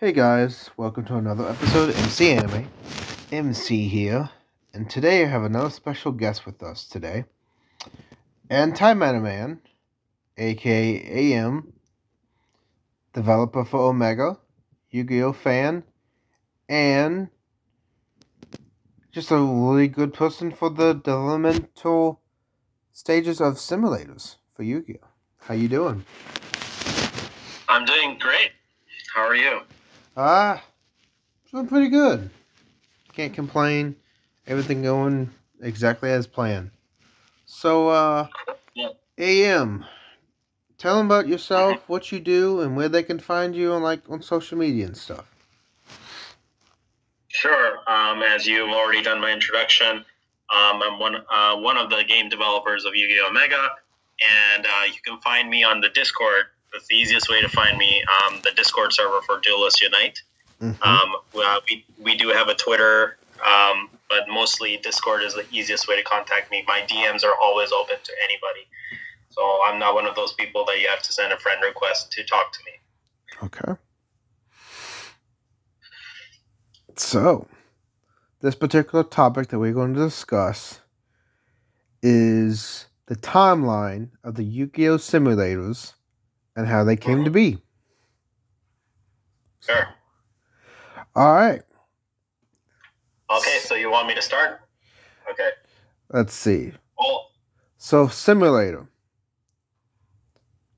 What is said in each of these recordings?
Hey guys, welcome to another episode of MC Anime. MC here, and today I have another special guest with us today. And Anti-Man, aka AM, developer for Omega, Yu-Gi-Oh fan, and just a really good person for the developmental stages of simulators for Yu-Gi-Oh. How you doing? I'm doing great. How are you? Ah, doing pretty good. Can't complain. Everything going exactly as planned. So, uh, AM, tell them about yourself, what you do, and where they can find you on like on social media and stuff. Sure. Um, as you've already done my introduction, um, I'm one uh, one of the game developers of Yu-Gi-Oh! Omega, and uh, you can find me on the Discord. That's the easiest way to find me. Um, the Discord server for Duelist Unite. Mhm. Um, well, we, we do have a Twitter, um, but mostly Discord is the easiest way to contact me. My DMs are always open to anybody. So I'm not one of those people that you have to send a friend request to talk to me. Okay. So, this particular topic that we're going to discuss is the timeline of the Yu-Gi-Oh simulators and how they came to be. Sure. All right. Okay, so you want me to start? Okay. Let's see. Well, So simulator.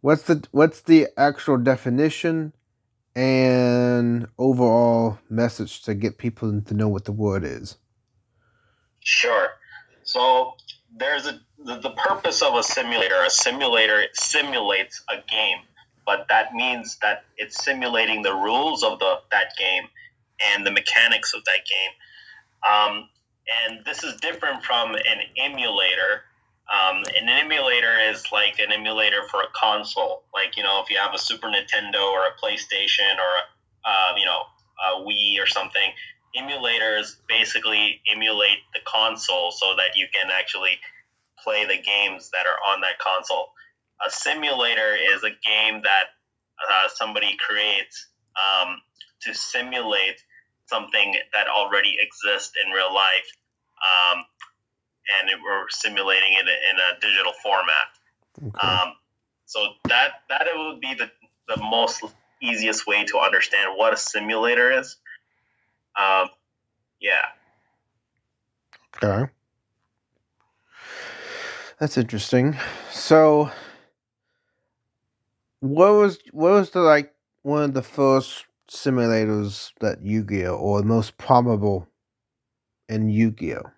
What's the what's the actual definition and overall message to get people to know what the word is? sure. So there's a the, the purpose of a simulator. A simulator simulates a game, but that means that it's simulating the rules of the that game and the mechanics of that game. Um, and this is different from an emulator. Um, an emulator is like an emulator for a console. Like you know, if you have a Super Nintendo or a PlayStation or a, uh, you know a Wii or something, emulators basically emulate the console so that you can actually play the games that are on that console. A simulator is a game that uh, somebody creates um, to simulate something that already exists in real life, um, and it, we're simulating it in a digital format. Okay. Um, so that that it would be the, the most easiest way to understand what a simulator is. Um, yeah. Okay. That's interesting. So what was what was the like one of the first simulators that Yu-Gi-Oh or the most probable in Yu-Gi-Oh?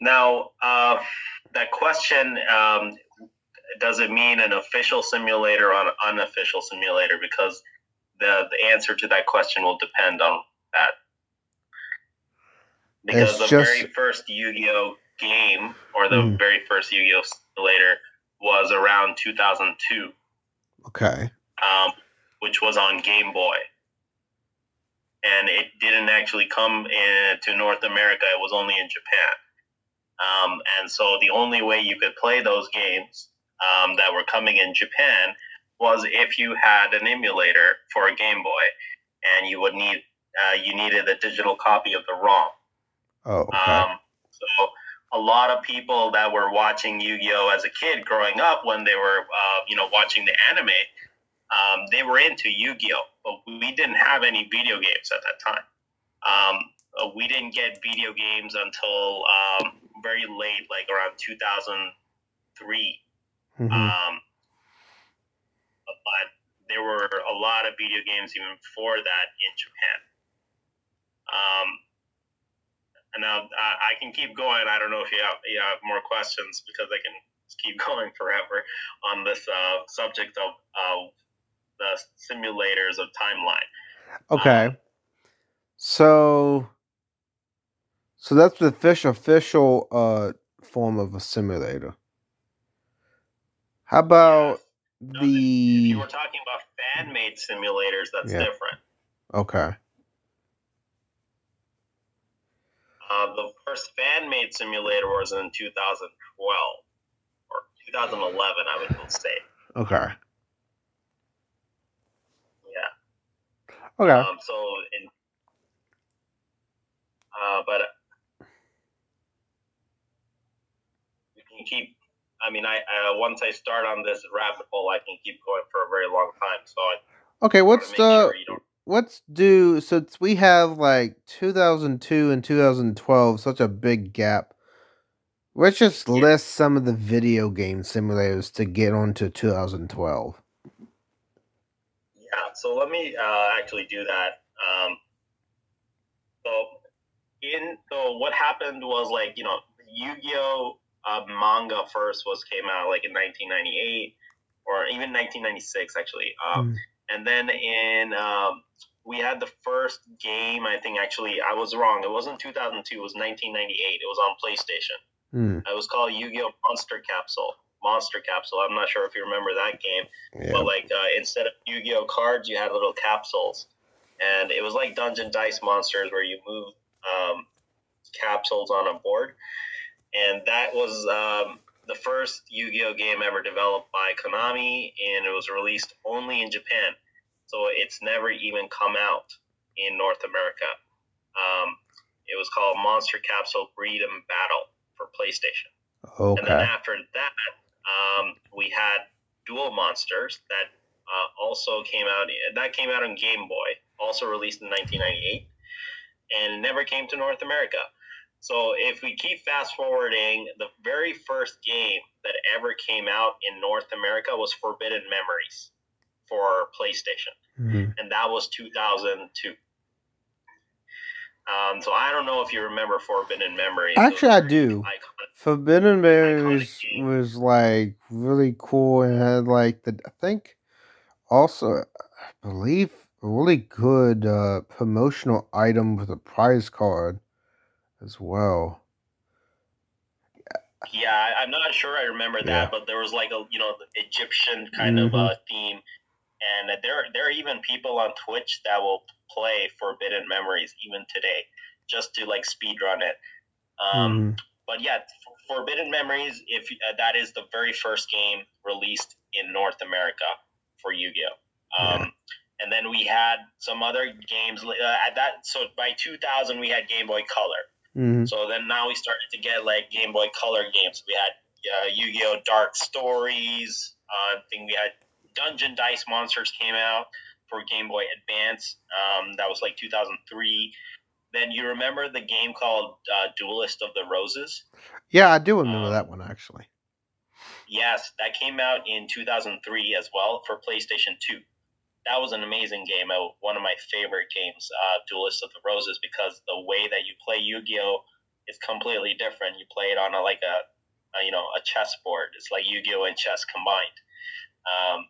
Now, uh, that question um, does it mean an official simulator or an unofficial simulator? Because the, the answer to that question will depend on that. Because It's the just- very first Yu Gi Oh game, or the Hmm. very first Yu Gi Oh simulator, was around 2002, Okay. um, which was on Game Boy. And it didn't actually come in, to North America, it was only in Japan. Um, and so the only way you could play those games um, that were coming in Japan was if you had an emulator for a Game Boy, and you would need uh, you needed a digital copy of the ROM. Oh, okay. Um, so a lot of people that were watching Yu-Gi-Oh as a kid growing up, when they were uh, you know watching the anime, um, they were into Yu-Gi-Oh, but we didn't have any video games at that time. Um, uh, we didn't get video games until um, very late, like around 2003. Mhm. Um, but there were a lot of video games even before that in Japan. Um, and now I, I can keep going. I don't know if you have, you have more questions because I can keep going forever on this uh, subject of uh, the simulators of timeline. Okay. So so that's the official official uh form of a simulator. How about If the you were talking about fan-made simulators, that's Yeah. different. Okay. Uh, the first fan-made simulator was in 2012 or 2011, I would say. Okay. Yeah. Okay. Um, so in, uh, but we can keep. I mean, I uh, once I start on this rabbit hole, I can keep going for a very long time. So I Okay, what's the sure you. Let's do since we have like 2002 and 2012 such a big gap. Let's just list some of the video game simulators to get onto 2012. Yeah, so let me uh, actually do that. Um, so in so what happened was like you know Yu-Gi-Oh uh, manga first was came out like in 1998 or even 1996 actually, um, Mm. And then in um, we had the first game. I think actually I was wrong. It wasn't 2002. It was 1998. It was on PlayStation. Hmm. It was called Yu-Gi-Oh Monster Capsule. Monster Capsule. I'm not sure if you remember that game. Yeah. But like uh, instead of Yu-Gi-Oh cards, you had little capsules, and it was like Dungeon Dice Monsters where you move um, capsules on a board, and that was um, the first Yu-Gi-Oh game ever developed by Konami, and it was released only in Japan, so it's never even come out in North America. Um, it was called Monster Capsule Breed and Battle for PlayStation. Okay. And then after that, um, we had Duel Monsters that uh, also came out. That came out on Game Boy, also released in 1998, and never came to North America. So if we keep fast forwarding, the very first game that ever came out in North America was Forbidden Memories for PlayStation, Mhm. and that was 2002. Um, so I don't know if you remember Forbidden Memories. Actually, I do. iconic. Forbidden Memories was like really cool and had like the I think also I believe a really good uh, promotional item with a prize card as well. Yeah, I'm not sure I remember Yeah. that, but there was like a you know Egyptian kind of Mhm. uh, theme, and there there are even people on Twitch that will play Forbidden Memories even today, just to like speed run it. Um, Mhm. But yeah, Forbidden Memories, if uh, that is the very first game released in North America for Yu-Gi-Oh. Um, And then we had some other games uh, at that. So by 2000, we had Game Boy Color. Mhm. So then now we started to get like Game Boy Color games. We had uh, Yu-Gi-Oh! Dark Stories. Uh, I think we had Dungeon Dice Monsters came out for Game Boy Advance. Um, that was like 2003. Then you remember the game called uh, Duelist of the Roses? Yeah, I do remember Um, that one actually. Yes, that came out in 2003 as well for PlayStation 2. That was an amazing game. uh, One of my favorite games, uh, Duelist of the Roses, because the way that you play Yu-Gi-Oh is completely different. You play it on a, like a, a you know a chessboard. It's like Yu-Gi-Oh and chess combined. Um,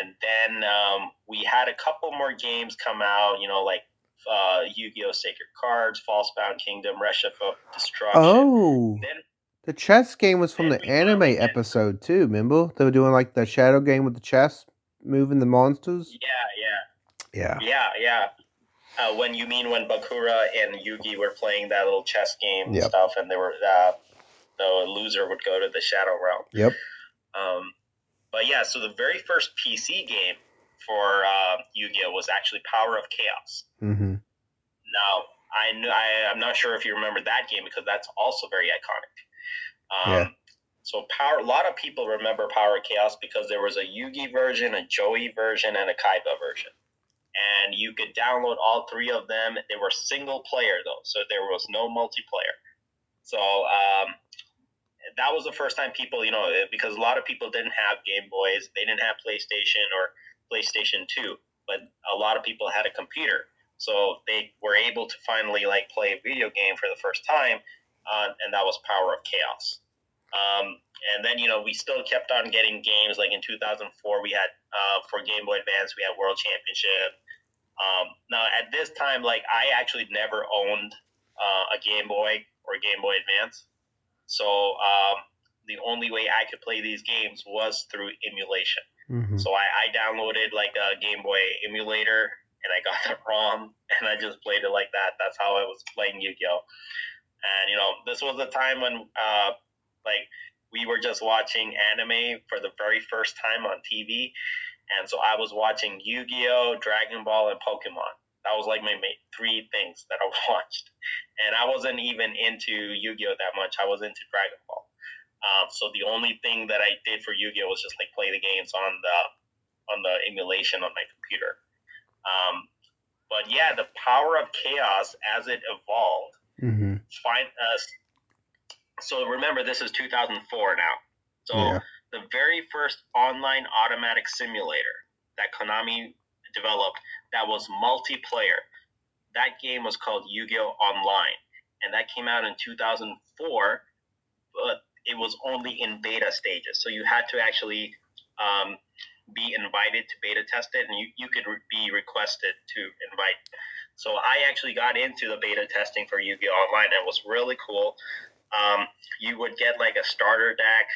and then um, we had a couple more games come out. You know, like uh, Yu-Gi-Oh Sacred Cards, Falsebound Kingdom, Reshef of Destruction. Oh, Then the chess game was from the anime episode too. Remember they were doing like the shadow game with the chess, moving the monsters. yeah, yeah. Yeah. Yeah, yeah. Uh, when you mean when Bakura and Yugi were playing that little chess game and Yep. stuff, and they were uh, the loser would go to the Shadow Realm. Yep. Um, but yeah, so the very first PC game for uh, Yu-Gi-Oh was actually Power of Chaos. hmm Now, I, I I'm not sure if you remember that game because that's also very iconic. Um, Yeah. So power, a lot of people remember Power of Chaos because there was a Yugi version, a Joey version, and a Kaiba version, and you could download all three of them. They were single player though, so there was no multiplayer. So um, that was the first time people, you know, because a lot of people didn't have Game Boys, they didn't have PlayStation or PlayStation Two, but a lot of people had a computer so they were able to finally like play a video game for the first time uh, and that was power of chaos um, and then you know we still kept on getting games. Like in 2004 we had uh, for game boy advance we had world championship. Um, now at this time like i actually never owned uh, a game boy or game boy advance. So um, the only way i could play these games was through emulation. Hmm so I, I downloaded like a Game Boy emulator and I got the ROM and I just played it like that. That's how I was playing Yu-Gi-Oh. And you know, this was a time when uh, like we were just watching anime for the very first time on TV, and so I was watching Yu-Gi-Oh, Dragon Ball, and Pokemon. That was like my main, three things that I watched, and I wasn't even into Yu-Gi-Oh that much. I was into Dragon Ball. Um, so the only thing that I did for Yu-Gi-Oh was just like play the games on the on the emulation on my computer. Um, but yeah, the power of chaos as it evolved. Mm-hmm. Find us. So remember, this is 2004 now. So Yeah. the very first online automatic simulator that Konami developed that was multiplayer. That game was called Yu-Gi-Oh! Online, and that came out in 2004, but it was only in beta stages. So you had to actually um, be invited to beta test it, and you, you could re- be requested to invite. So I actually got into the beta testing for Yu-Gi-Oh! Online, and it was really cool. Um, you would get like a starter deck,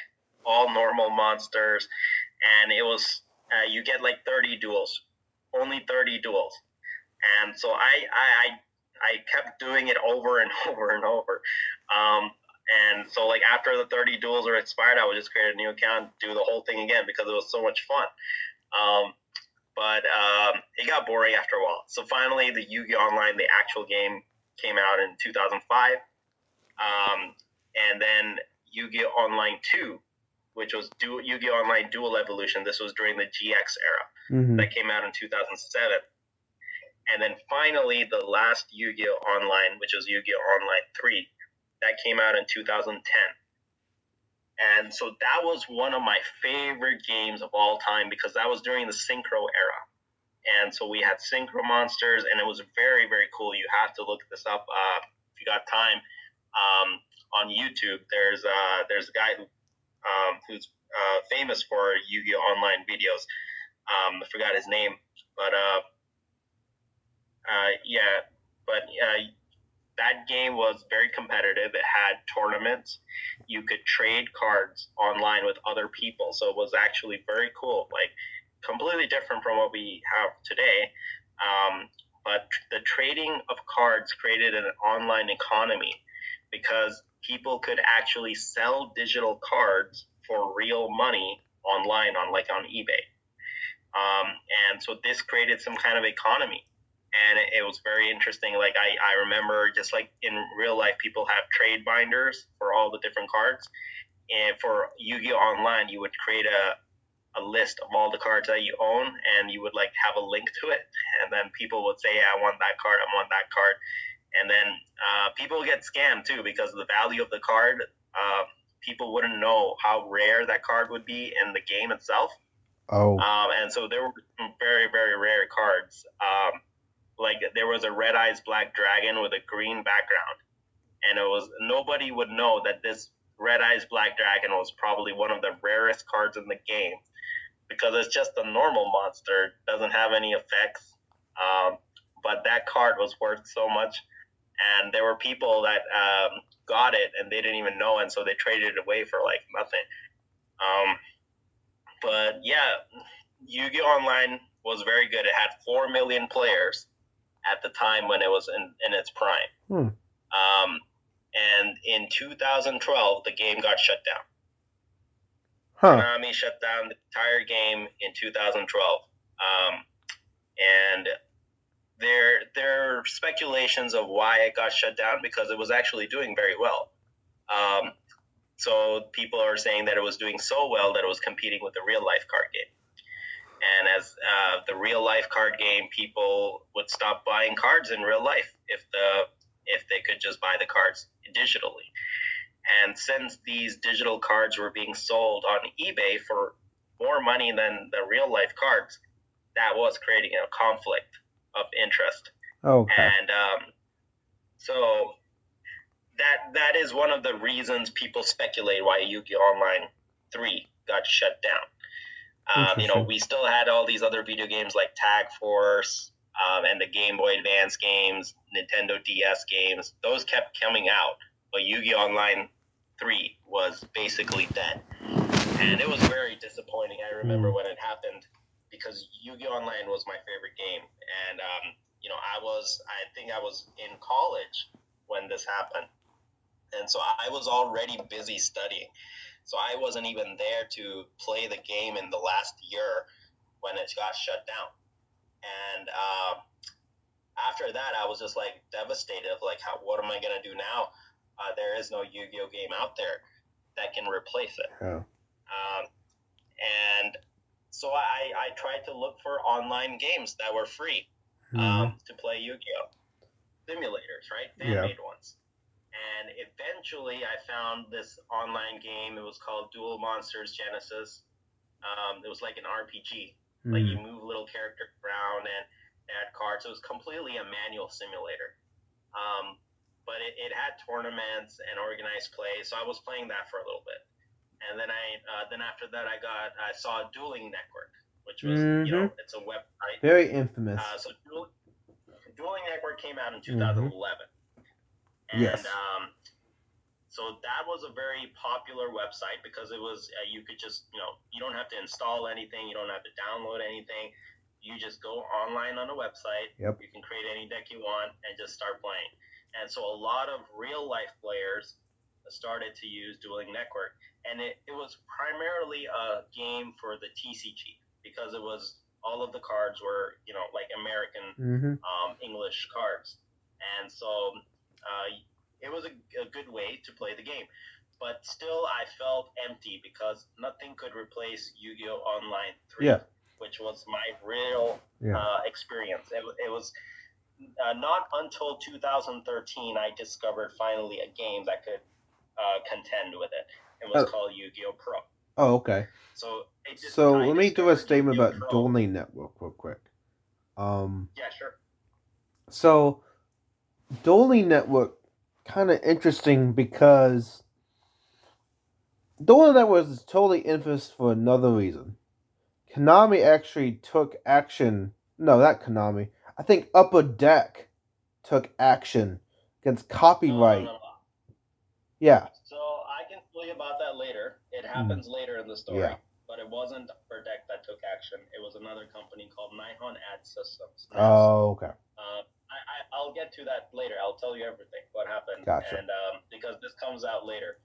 all normal monsters, and it was uh, you get like 30 duels, only 30 duels, and so I I I, I kept doing it over and over and over. Um, and so like after the 30 duels are expired, I would just create a new account, do the whole thing again because it was so much fun. Um, but um, it got boring after a while. So finally, the Yu-Gi-Oh! Online, the actual game, came out in 2005. Um, and then Yu-Gi-Oh! Online 2, which was du- Yu-Gi-Oh! Online Duel Evolution. This was during the GX era Mm-hmm. that came out in 2007. And then finally, the last Yu-Gi-Oh! Online, which was Yu-Gi-Oh! Online 3, that came out in 2010. And so that was one of my favorite games of all time because that was during the Synchro era. And so we had Synchro monsters, and it was very, very cool. You have to look this up uh, if you got time. Um, on YouTube, there's uh, there's a guy who um, who's uh, famous for Yu-Gi-Oh! Online videos. Um, I forgot his name, but uh, uh, yeah, but uh, that game was very competitive. It had tournaments. You could trade cards online with other people, so it was actually very cool. Like completely different from what we have today. Um, but the trading of cards created an online economy because people could actually sell digital cards for real money online on like on eBay. Um, and so this created some kind of economy and it, was very interesting. Like I, I remember just like in real life, people have trade binders for all the different cards. And for Yu-Gi-Oh! Online, you would create a, a list of all the cards that you own and you would like have a link to it. And then people would say, I want that card, I want that card. And then uh, people get scammed too because of the value of the card. Uh, people wouldn't know how rare that card would be in the game itself. Oh. Um, and so there were some very, very rare cards. Um, like there was a red eyes black dragon with a green background, and it was nobody would know that this red eyes black dragon was probably one of the rarest cards in the game because it's just a normal monster, doesn't have any effects. Um, but that card was worth so much, and there were people that um, got it and they didn't even know, and so they traded it away for like nothing. Um, but yeah, Yu-Gi-Oh! Online was very good. It had four million players at the time when it was in, in its prime. Hmm. Um, and in 2012, the game got shut down. Huh. Konami shut down the entire game in 2012. Um, and there, there are speculations of why it got shut down because it was actually doing very well. Um, so people are saying that it was doing so well that it was competing with the real life card game. And as uh, the real life card game, people would stop buying cards in real life if the if they could just buy the cards digitally. And since these digital cards were being sold on eBay for more money than the real life cards, that was creating a conflict of interest. Okay. And um, so that that is one of the reasons people speculate why Yu-Gi-Oh! Online 3 got shut down. Um, you know, we still had all these other video games like Tag Force um, and the Game Boy Advance games, Nintendo DS games. Those kept coming out, but Yu-Gi-Oh! Online 3 was basically dead. And it was very disappointing. I remember Mm. when it happened because Yu-Gi-Oh! Online was my favorite game. And, um, you know, I was, I think I was in college when this happened. And so I was already busy studying. So I wasn't even there to play the game in the last year when it got shut down. And uh, after that, I was just like devastated. Like, how, what am I gonna do now? Uh, there is no Yu-Gi-Oh game out there that can replace it. Yeah. Um, and so I, I tried to look for online games that were free Mhm. um, to play Yu-Gi-Oh simulators, right? Yeah. Fan-made ones. And eventually, I found this online game. It was called Duel Monsters Genesis. Um, it was like an RPG. Like you Mhm. move little characters around and add cards. It was completely a manual simulator. Um, but it, it had tournaments and organized play, so I was playing that for a little bit. And then I uh, then after that I got I saw Dueling Network, which was you know Mhm. it's a website. Very infamous. Uh, so Duel, Dueling Network came out in 2011. And, Yes. Um, so that was a very popular website because it was uh, you could just you know you don't have to install anything, you don't have to download anything. You just go online on a website. Yep. You can create any deck you want and just start playing. And so a lot of real life players started to use Dueling Network, and it, it was primarily a game for the TCG because it was all of the cards were you know like American hmm um, English cards, and so uh, it was a, a good way to play the game. But still, I felt empty because nothing could replace Yu-Gi-Oh! Online 3, Yeah. which was my real Yeah. uh, experience. It, it was uh, not until 2013 I discovered finally a game that could uh, contend with it. It was Oh. called Yu-Gi-Oh! Pro. Oh, okay. So, So let me do a statement Yu-Gi-Oh! about Pro. Dueling Network real quick. Um, Yeah, sure. so Dueling Network kind of interesting because Dueling Network is totally infamous for another reason. Konami actually took action. No, not Konami. I think Upper Deck took action against copyright. Yeah. So I can tell you about that later. It happens later in the story. Hmm. Yeah. But it wasn't Upper Deck that took action. It was another company called Nihon Ad Systems. Oh, okay. Uh, I, I, I'll get to that later. I'll tell you everything, what happened. Gotcha. And um, because this comes out later.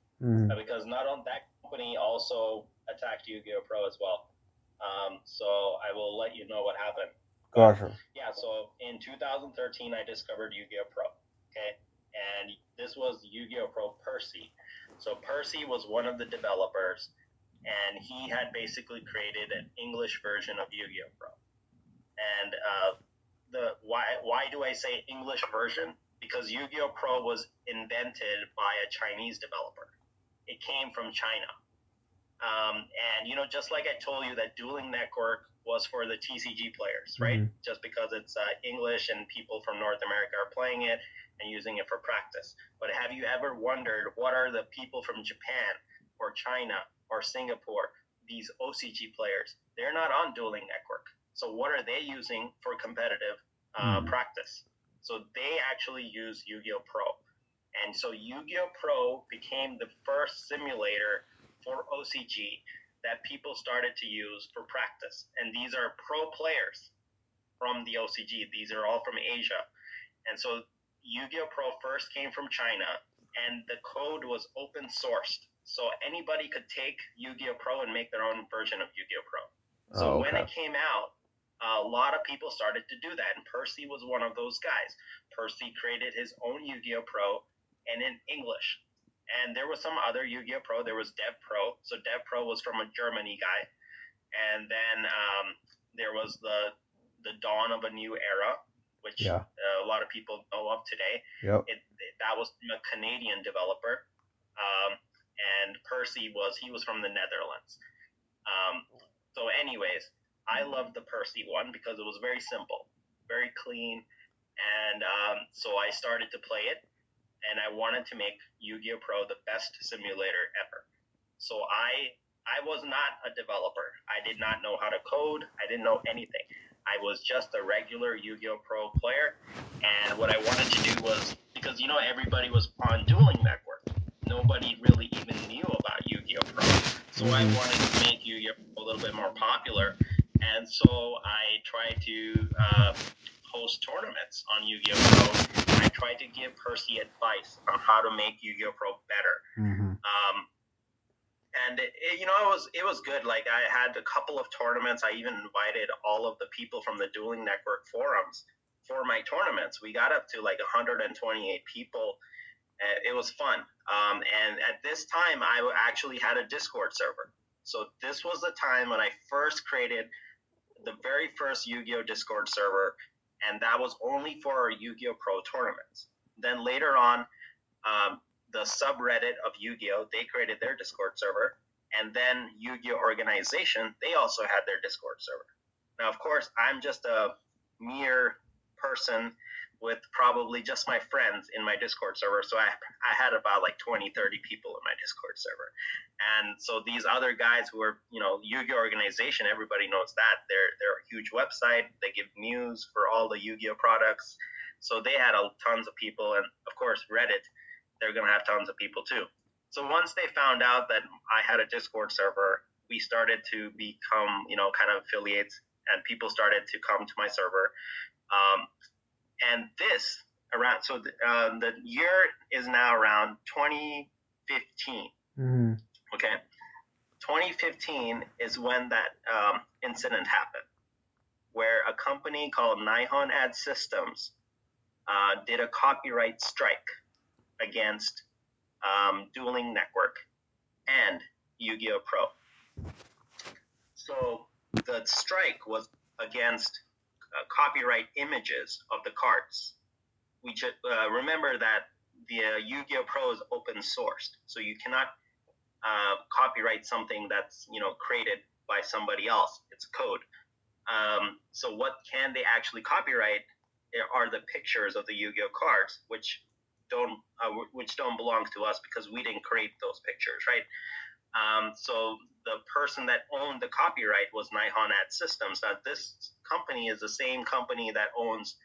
Uh, because Nihon Ad company also attacked Yu-Gi-Oh! Pro as well. Um, so I will let you know what happened. Gotcha. Yeah, so in 2013, I discovered Yu-Gi-Oh! Pro. Okay, and this was Yu-Gi-Oh! Pro Percy. So Percy was one of the developers, and he had basically created an English version of Yu-Gi-Oh! Pro. And uh, the why why do I say English version? Because Yu-Gi-Oh! Pro was invented by a Chinese developer. It came from China. Um, and you know, just like I told you that Dueling Network was for the TCG players, right? Mhm. Just because it's uh, English and people from North America are playing it and using it for practice. But have you ever wondered what are the people from Japan or China or Singapore, these OCG players? They're not on Dueling Network. So what are they using for competitive uh, Mhm. practice? So they actually use Yu-Gi-Oh! Pro. And so Yu-Gi-Oh! Pro became the first simulator for OCG that people started to use for practice. And these are pro players from the OCG. These are all from Asia. And so Yu-Gi-Oh! Pro first came from China, and the code was open sourced. So anybody could take Yu-Gi-Oh! Pro and make their own version of Yu-Gi-Oh! Pro. So Oh, when it came out, a lot of people started to do that, and Percy was one of those guys. Percy created his own Yu-Gi-Oh! Pro, and in English. And there was some other Yu-Gi-Oh! Pro. There was Dev Pro. So Dev Pro was from a Germany guy, and then um, there was the the dawn of a new era, which Yeah. uh, a lot of people know of today. Yep. It, it that was from a Canadian developer, um, and Percy was he was from the Netherlands. Um, so, anyways, I loved the Percy one because it was very simple, very clean, and um, so I started to play it, and I wanted to make Yu-Gi-Oh! Pro the best simulator ever. So I I was not a developer. I did not know how to code. I didn't know anything. I was just a regular Yu-Gi-Oh! Pro player, and what I wanted to do was because you know everybody was on Dueling Network, nobody really even knew about Yu-Gi-Oh! Pro. So I Mhm. wanted to make Yu-Gi-Oh! A little bit more popular, and so I tried to uh, host tournaments on Yu-Gi-Oh! Pro. I tried to give Percy advice on how to make Yu-Gi-Oh! Pro better. hmm Um, and it, it- you know, it was it was good. Like I had a couple of tournaments. I even invited all of the people from the Dueling Network forums for my tournaments, we got up to like 128 people. It was fun. Um, and at this time, I actually had a Discord server. So this was the time when I first created the very first Yu-Gi-Oh Discord server, and that was only for our Yu-Gi-Oh Pro tournaments. Then later on, um, the subreddit of Yu-Gi-Oh they created their Discord server, and then Yu-Gi-Oh organization they also had their Discord server. Now, of course, I'm just a mere person with probably just my friends in my Discord server. So I, I had about like 20, 30 people in my Discord server. And so these other guys who are, you know, Yu-Gi-Oh organization, everybody knows that. They're, they're a huge website. They give news for all the Yu-Gi-Oh products. So they had a, tons of people. And of course, Reddit, they're going to have tons of people too. So once they found out that I had a Discord server, we started to become, you know, kind of affiliates and people started to come to my server. Um, and this around so the, uh, the year is now around 2015 mm-hmm. okay 2015 is when that um, incident happened where a company called nihon ad systems uh, did a copyright strike against um, dueling network and yu-gi-oh pro so the strike was against uh, copyright images of the cards. We should uh, remember that the uh, Yu-Gi-Oh Pro is open sourced, so you cannot uh, copyright something that's you know created by somebody else. It's code. Um, so what can they actually copyright are the pictures of the Yu-Gi-Oh cards, which don't uh, which don't belong to us because we didn't create those pictures, right? Um, so the person that owned the copyright was Nihon Ad Systems. Now this company is the same company that owns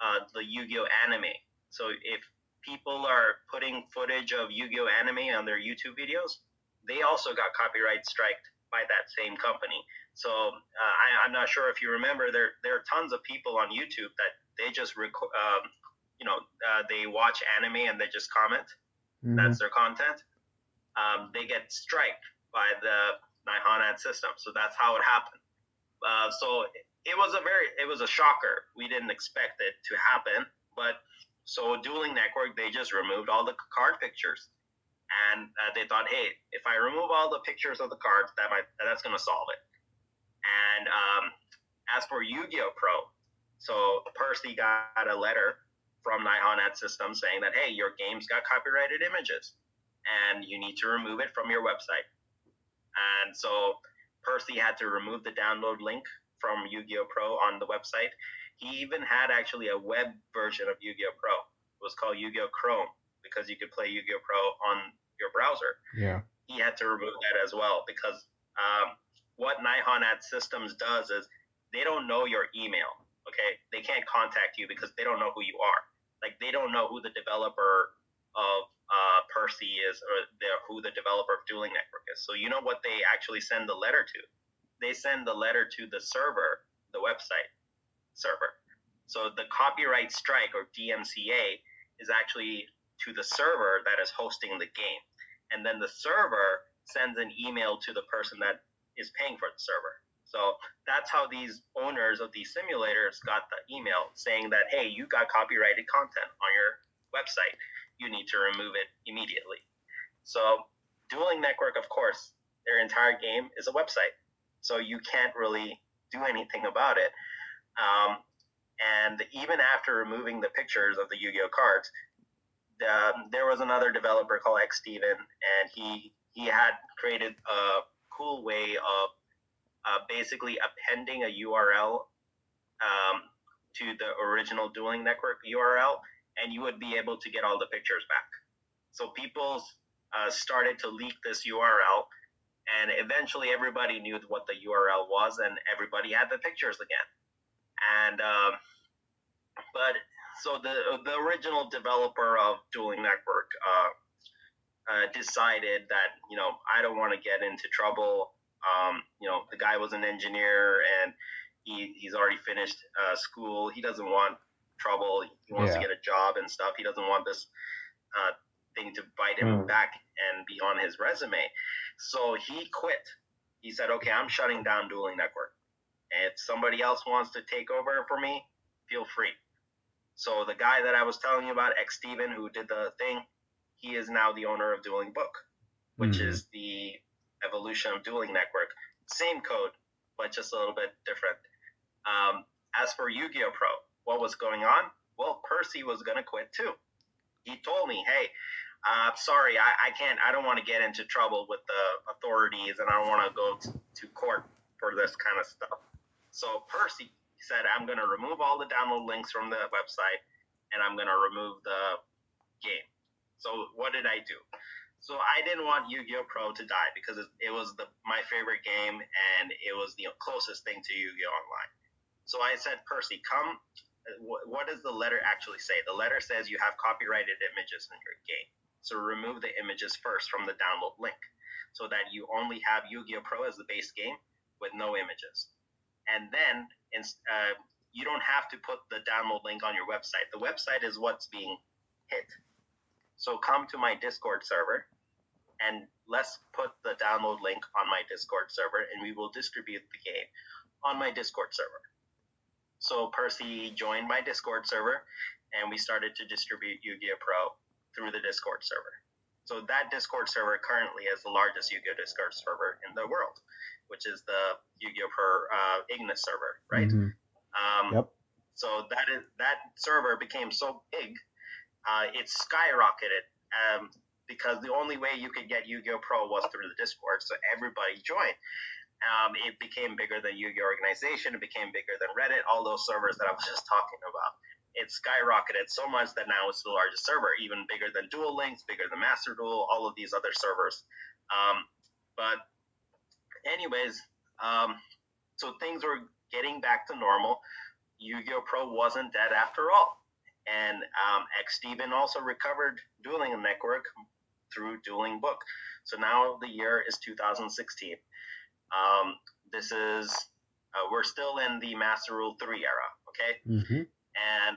uh, the Yu-Gi-Oh anime. So if people are putting footage of Yu-Gi-Oh anime on their YouTube videos, they also got copyright striked by that same company. So uh, I, am not sure if you remember, there there are tons of people on YouTube that they just record, um, you know, uh, they watch anime and they just comment. Mm-hmm. That's their content um, they get striked by the Nihon ad system. So that's how it happened. Uh, so it was a very it was a shocker. We didn't expect it to happen, but so Dueling Network they just removed all the card pictures, and uh, they thought, hey, if I remove all the pictures of the cards, that might that's gonna solve it. And um, as for Yu-Gi-Oh Pro, so Percy got a letter from Nihon Ad System saying that hey, your game's got copyrighted images and you need to remove it from your website. And so Percy had to remove the download link from Yu-Gi-Oh Pro on the website. He even had actually a web version of Yu-Gi-Oh Pro. It was called Yu-Gi-Oh Chrome because you could play Yu-Gi-Oh Pro on your browser. Yeah. He had to remove that as well because um, what Nihon Ad Systems does is they don't know your email. Okay, they can't contact you because they don't know who you are. Like they don't know who the developer of uh, Percy is, or the, who the developer of Dueling Network is. So you know what they actually send the letter to? They send the letter to the server, the website server. So the copyright strike or DMCA is actually to the server that is hosting the game, and then the server sends an email to the person that is paying for the server. So that's how these owners of these simulators got the email saying that, hey, you got copyrighted content on your website you need to remove it immediately. So, Dueling Network, of course, their entire game is a website. So, you can't really do anything about it. Um, and even after removing the pictures of the Yu Gi Oh cards, the, there was another developer called X Steven, and he, he had created a cool way of uh, basically appending a URL um, to the original Dueling Network URL and you would be able to get all the pictures back. So people uh, started to leak this URL, and eventually everybody knew what the URL was, and everybody had the pictures again. And um, but so the the original developer of Dueling Network uh, uh, decided that you know I don't want to get into trouble. Um, you know the guy was an engineer and he, he's already finished uh, school. He doesn't want trouble. He wants yeah. to get a job and stuff. He doesn't want this uh, thing to bite him mm. back and be on his resume. So he quit. He said, "Okay, I'm shutting down Dueling Network. If somebody else wants to take over for me, feel free." So the guy that I was telling you about, X Steven, who did the thing, he is now the owner of Dueling Book, which Mhm. is the evolution of Dueling Network. Same code, but just a little bit different. Um, as for Yu-Gi-Oh! Pro, what was going on? Well, Percy was gonna quit too. He told me, "Hey, uh, sorry, I, I can't. I don't want to get into trouble with the authorities, and I don't want to go to court for this kind of stuff." So Percy said, "I'm gonna remove all the download links from the website, and I'm gonna remove the game." So what did I do? So I didn't want Yu-Gi-Oh! Pro to die because it, was the my favorite game and it was the closest thing to Yu-Gi-Oh! Online. So I said, Percy, come. What, what does the letter actually say? The letter says you have copyrighted images in your game. So remove the images first from the download link, so that you only have Yu-Gi-Oh! Pro as the base game with no images. And then uh, you don't have to put the download link on your website. The website is what's being hit. So come to my Discord server and let's put the download link on my Discord server and we will distribute the game on my Discord server. So Percy joined my Discord server and we started to distribute Yu-Gi-Oh! Pro through the Discord server. So that Discord server currently is the largest Yu-Gi-Oh! Discord server in the world, which is the Yu-Gi-Oh! Pro uh, Ignis server, right? Mhm. Um, Yep. So that is that server became so big, uh, it skyrocketed um, because the only way you could get Yu-Gi-Oh! Pro was through the Discord. So everybody joined. Um, it became bigger than Yu-Gi-Oh! Organization. It became bigger than Reddit. All those servers that I was just talking about. It skyrocketed so much that now it's the largest server, even bigger than Duel Links, bigger than Master Duel, all of these other servers. Um, but, anyways, um, so things were getting back to normal. Yu-Gi-Oh! Pro wasn't dead after all. And um, X Steven also recovered Dueling Network through Dueling Book. So now the year is 2016. Um, this is, uh, we're still in the Master Rule 3 era, okay? Mhm. And,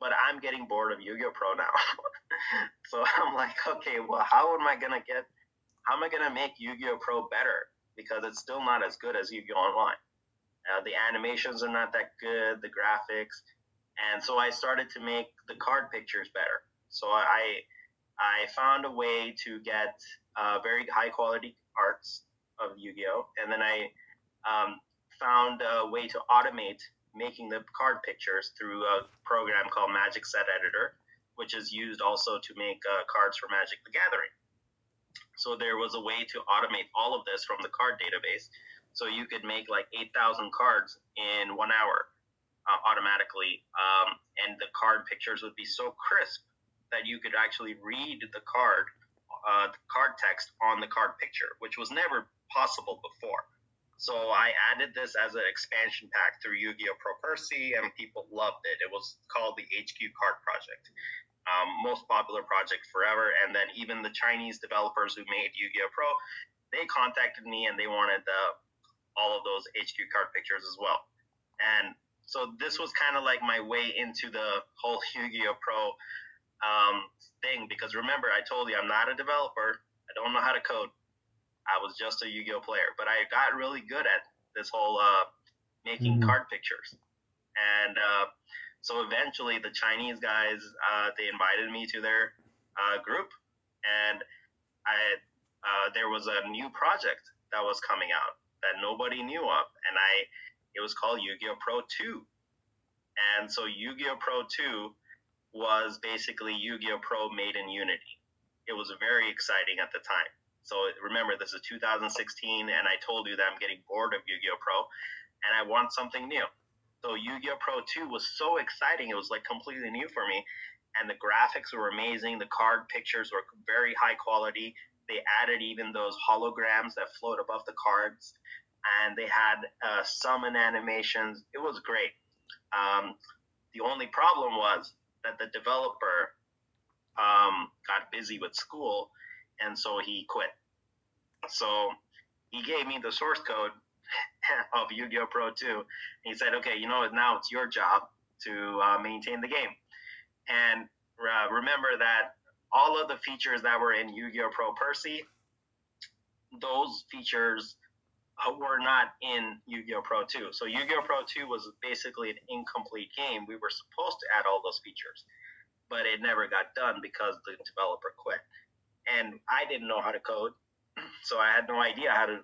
but I'm getting bored of Yu Gi Oh! Pro now. so I'm like, okay, well, how am I going to get, how am I going to make Yu Gi Oh! Pro better? Because it's still not as good as Yu Gi Oh! Online. Uh, the animations are not that good, the graphics, and so I started to make the card pictures better. So I I found a way to get uh, very high quality arts of Yu-Gi-Oh, and then I um, found a way to automate making the card pictures through a program called Magic Set Editor, which is used also to make uh, cards for Magic the Gathering. So there was a way to automate all of this from the card database so you could make like 8,000 cards in one hour uh, automatically. Um, and the card pictures would be so crisp that you could actually read the card, uh, the card text on the card picture, which was never possible before. So I added this as an expansion pack through Yu-Gi-Oh! Pro Percy, and people loved it. It was called the HQ Card Project. Um, most popular project forever, and then even the Chinese developers who made Yu-Gi-Oh! Pro, they contacted me and they wanted the all of those HQ card pictures as well. And so this was kind of like my way into the whole Yu-Gi-Oh! Pro um, thing because remember I told you I'm not a developer. I don't know how to code. I was just a Yu-Gi-Oh! player, but I got really good at this whole uh, making Mhm. card pictures. And uh, so eventually the Chinese guys uh, they invited me to their uh, group, and I uh, there was a new project that was coming out that nobody knew of, and I it was called Yu-Gi-Oh! Pro 2. And so Yu-Gi-Oh! Pro 2 was basically Yu-Gi-Oh! Pro made in Unity. It was very exciting at the time. So remember, this is 2016, and I told you that I'm getting bored of Yu-Gi-Oh! Pro, and I want something new. So Yu-Gi-Oh! Pro 2 was so exciting. It was like completely new for me, and the graphics were amazing. The card pictures were very high quality. They added even those holograms that float above the cards, and they had uh, summon animations. It was great. Um, the only problem was that the developer um, got busy with school, and so he quit. So he gave me the source code of Yu-Gi-Oh! Pro 2. He said, "Okay, you know, now it's your job to uh, maintain the game." And uh, remember that all of the features that were in Yu-Gi-Oh! Pro Percy, those features were not in Yu-Gi-Oh! Pro 2. So Yu-Gi-Oh! Pro 2 was basically an incomplete game. We were supposed to add all those features, but it never got done because the developer quit. And I didn't know how to code, so I had no idea how to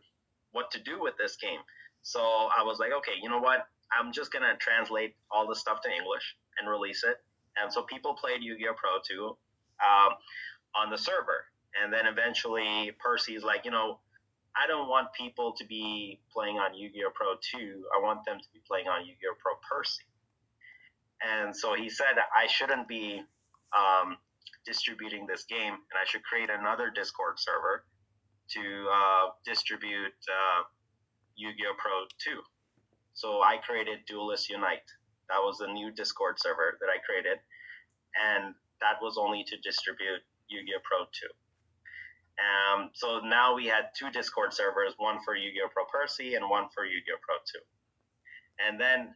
what to do with this game. So I was like, okay, you know what? I'm just gonna translate all the stuff to English and release it. And so people played Yu-Gi-Oh! Pro 2 um, on the server. And then eventually Percy's like, you know, I don't want people to be playing on Yu-Gi-Oh! Pro 2. I want them to be playing on Yu-Gi-Oh! Pro Percy. And so he said I shouldn't be um, distributing this game, and I should create another Discord server to uh, distribute uh, Yu-Gi-Oh! Pro 2. So I created Duelist Unite. That was a new Discord server that I created, and that was only to distribute Yu-Gi-Oh! Pro 2. Um, so now we had two Discord servers, one for Yu-Gi-Oh! Pro Percy and one for Yu-Gi-Oh! Pro 2. And then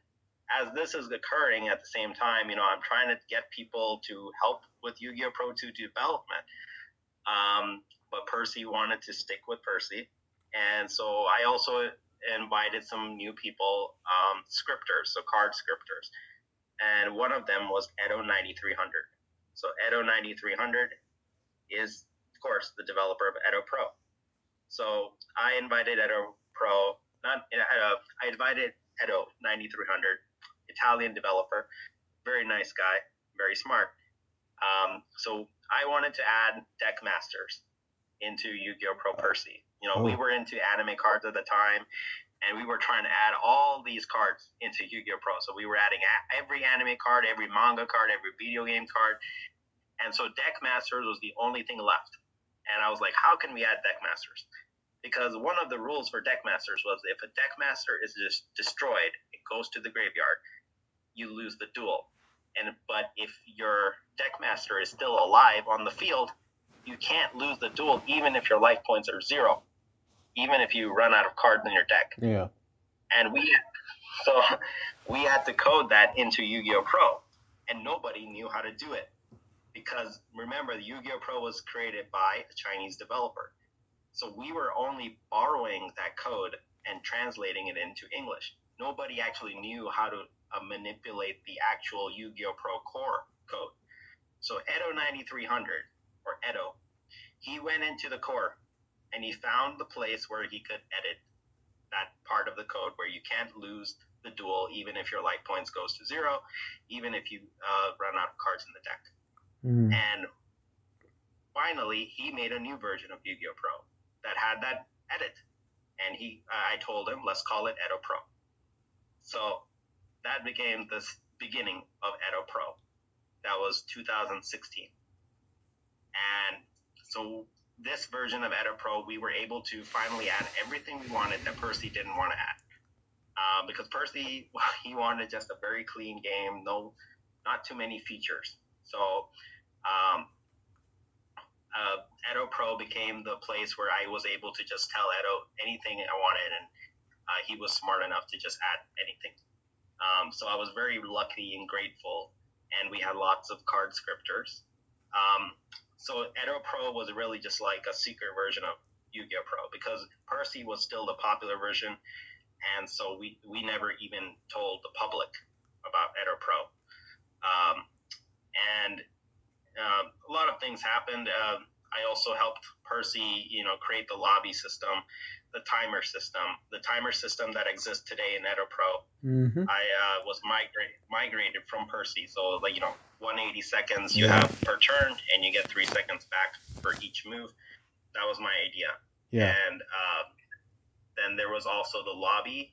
as this is occurring at the same time, you know, I'm trying to get people to help with Yu-Gi-Oh! Pro 2 development. Um, but Percy wanted to stick with Percy. And so I also invited some new people, um, scripters, so card scripters. And one of them was Edo 9300. So Edo 9300 is of course, the developer of Edo Pro. So I invited Edo Pro, not uh, I invited Edo 9300, Italian developer, very nice guy, very smart. Um, so I wanted to add deck masters into Yu-Gi-Oh! Pro Percy. You know, oh. we were into anime cards at the time, and we were trying to add all these cards into Yu-Gi-Oh! Pro. So we were adding every anime card, every manga card, every video game card, and so Deck Masters was the only thing left and I was like, how can we add deck masters? Because one of the rules for deck masters was if a deck master is just destroyed, it goes to the graveyard, you lose the duel. And but if your deck master is still alive on the field, you can't lose the duel even if your life points are zero, even if you run out of cards in your deck. Yeah. And we so we had to code that into Yu-Gi-Oh! Pro, and nobody knew how to do it because remember, the Yu-Gi-Oh! Pro was created by a Chinese developer. So we were only borrowing that code and translating it into English. Nobody actually knew how to uh, manipulate the actual Yu-Gi-Oh! Pro core code. So Edo 9300 or Edo, he went into the core and he found the place where he could edit that part of the code where you can't lose the duel even if your life points goes to zero, even if you uh, run out of cards in the deck. Mm. And finally, he made a new version of Yu-Gi-Oh! Pro that had that edit. And he, I told him, let's call it Edo Pro. So that became the beginning of Edo Pro. That was 2016. And so this version of Edo Pro, we were able to finally add everything we wanted that Percy didn't want to add. Uh, because Percy, he wanted just a very clean game, no, not too many features. So um, uh, Edo Pro became the place where I was able to just tell Edo anything I wanted, and uh, he was smart enough to just add anything. Um, so I was very lucky and grateful, and we had lots of card scripters. Um, so Edo Pro was really just like a secret version of Yu-Gi-Oh! Pro because Percy was still the popular version, and so we we never even told the public about Edo Pro. Um, and uh, a lot of things happened. Uh, I also helped Percy, you know, create the lobby system, the timer system, the timer system that exists today in Edo Pro. Mm-hmm. I uh, was migrate, migrated from Percy, so like you know, 180 seconds you yeah. have per turn, and you get three seconds back for each move. That was my idea. Yeah. And uh, then there was also the lobby,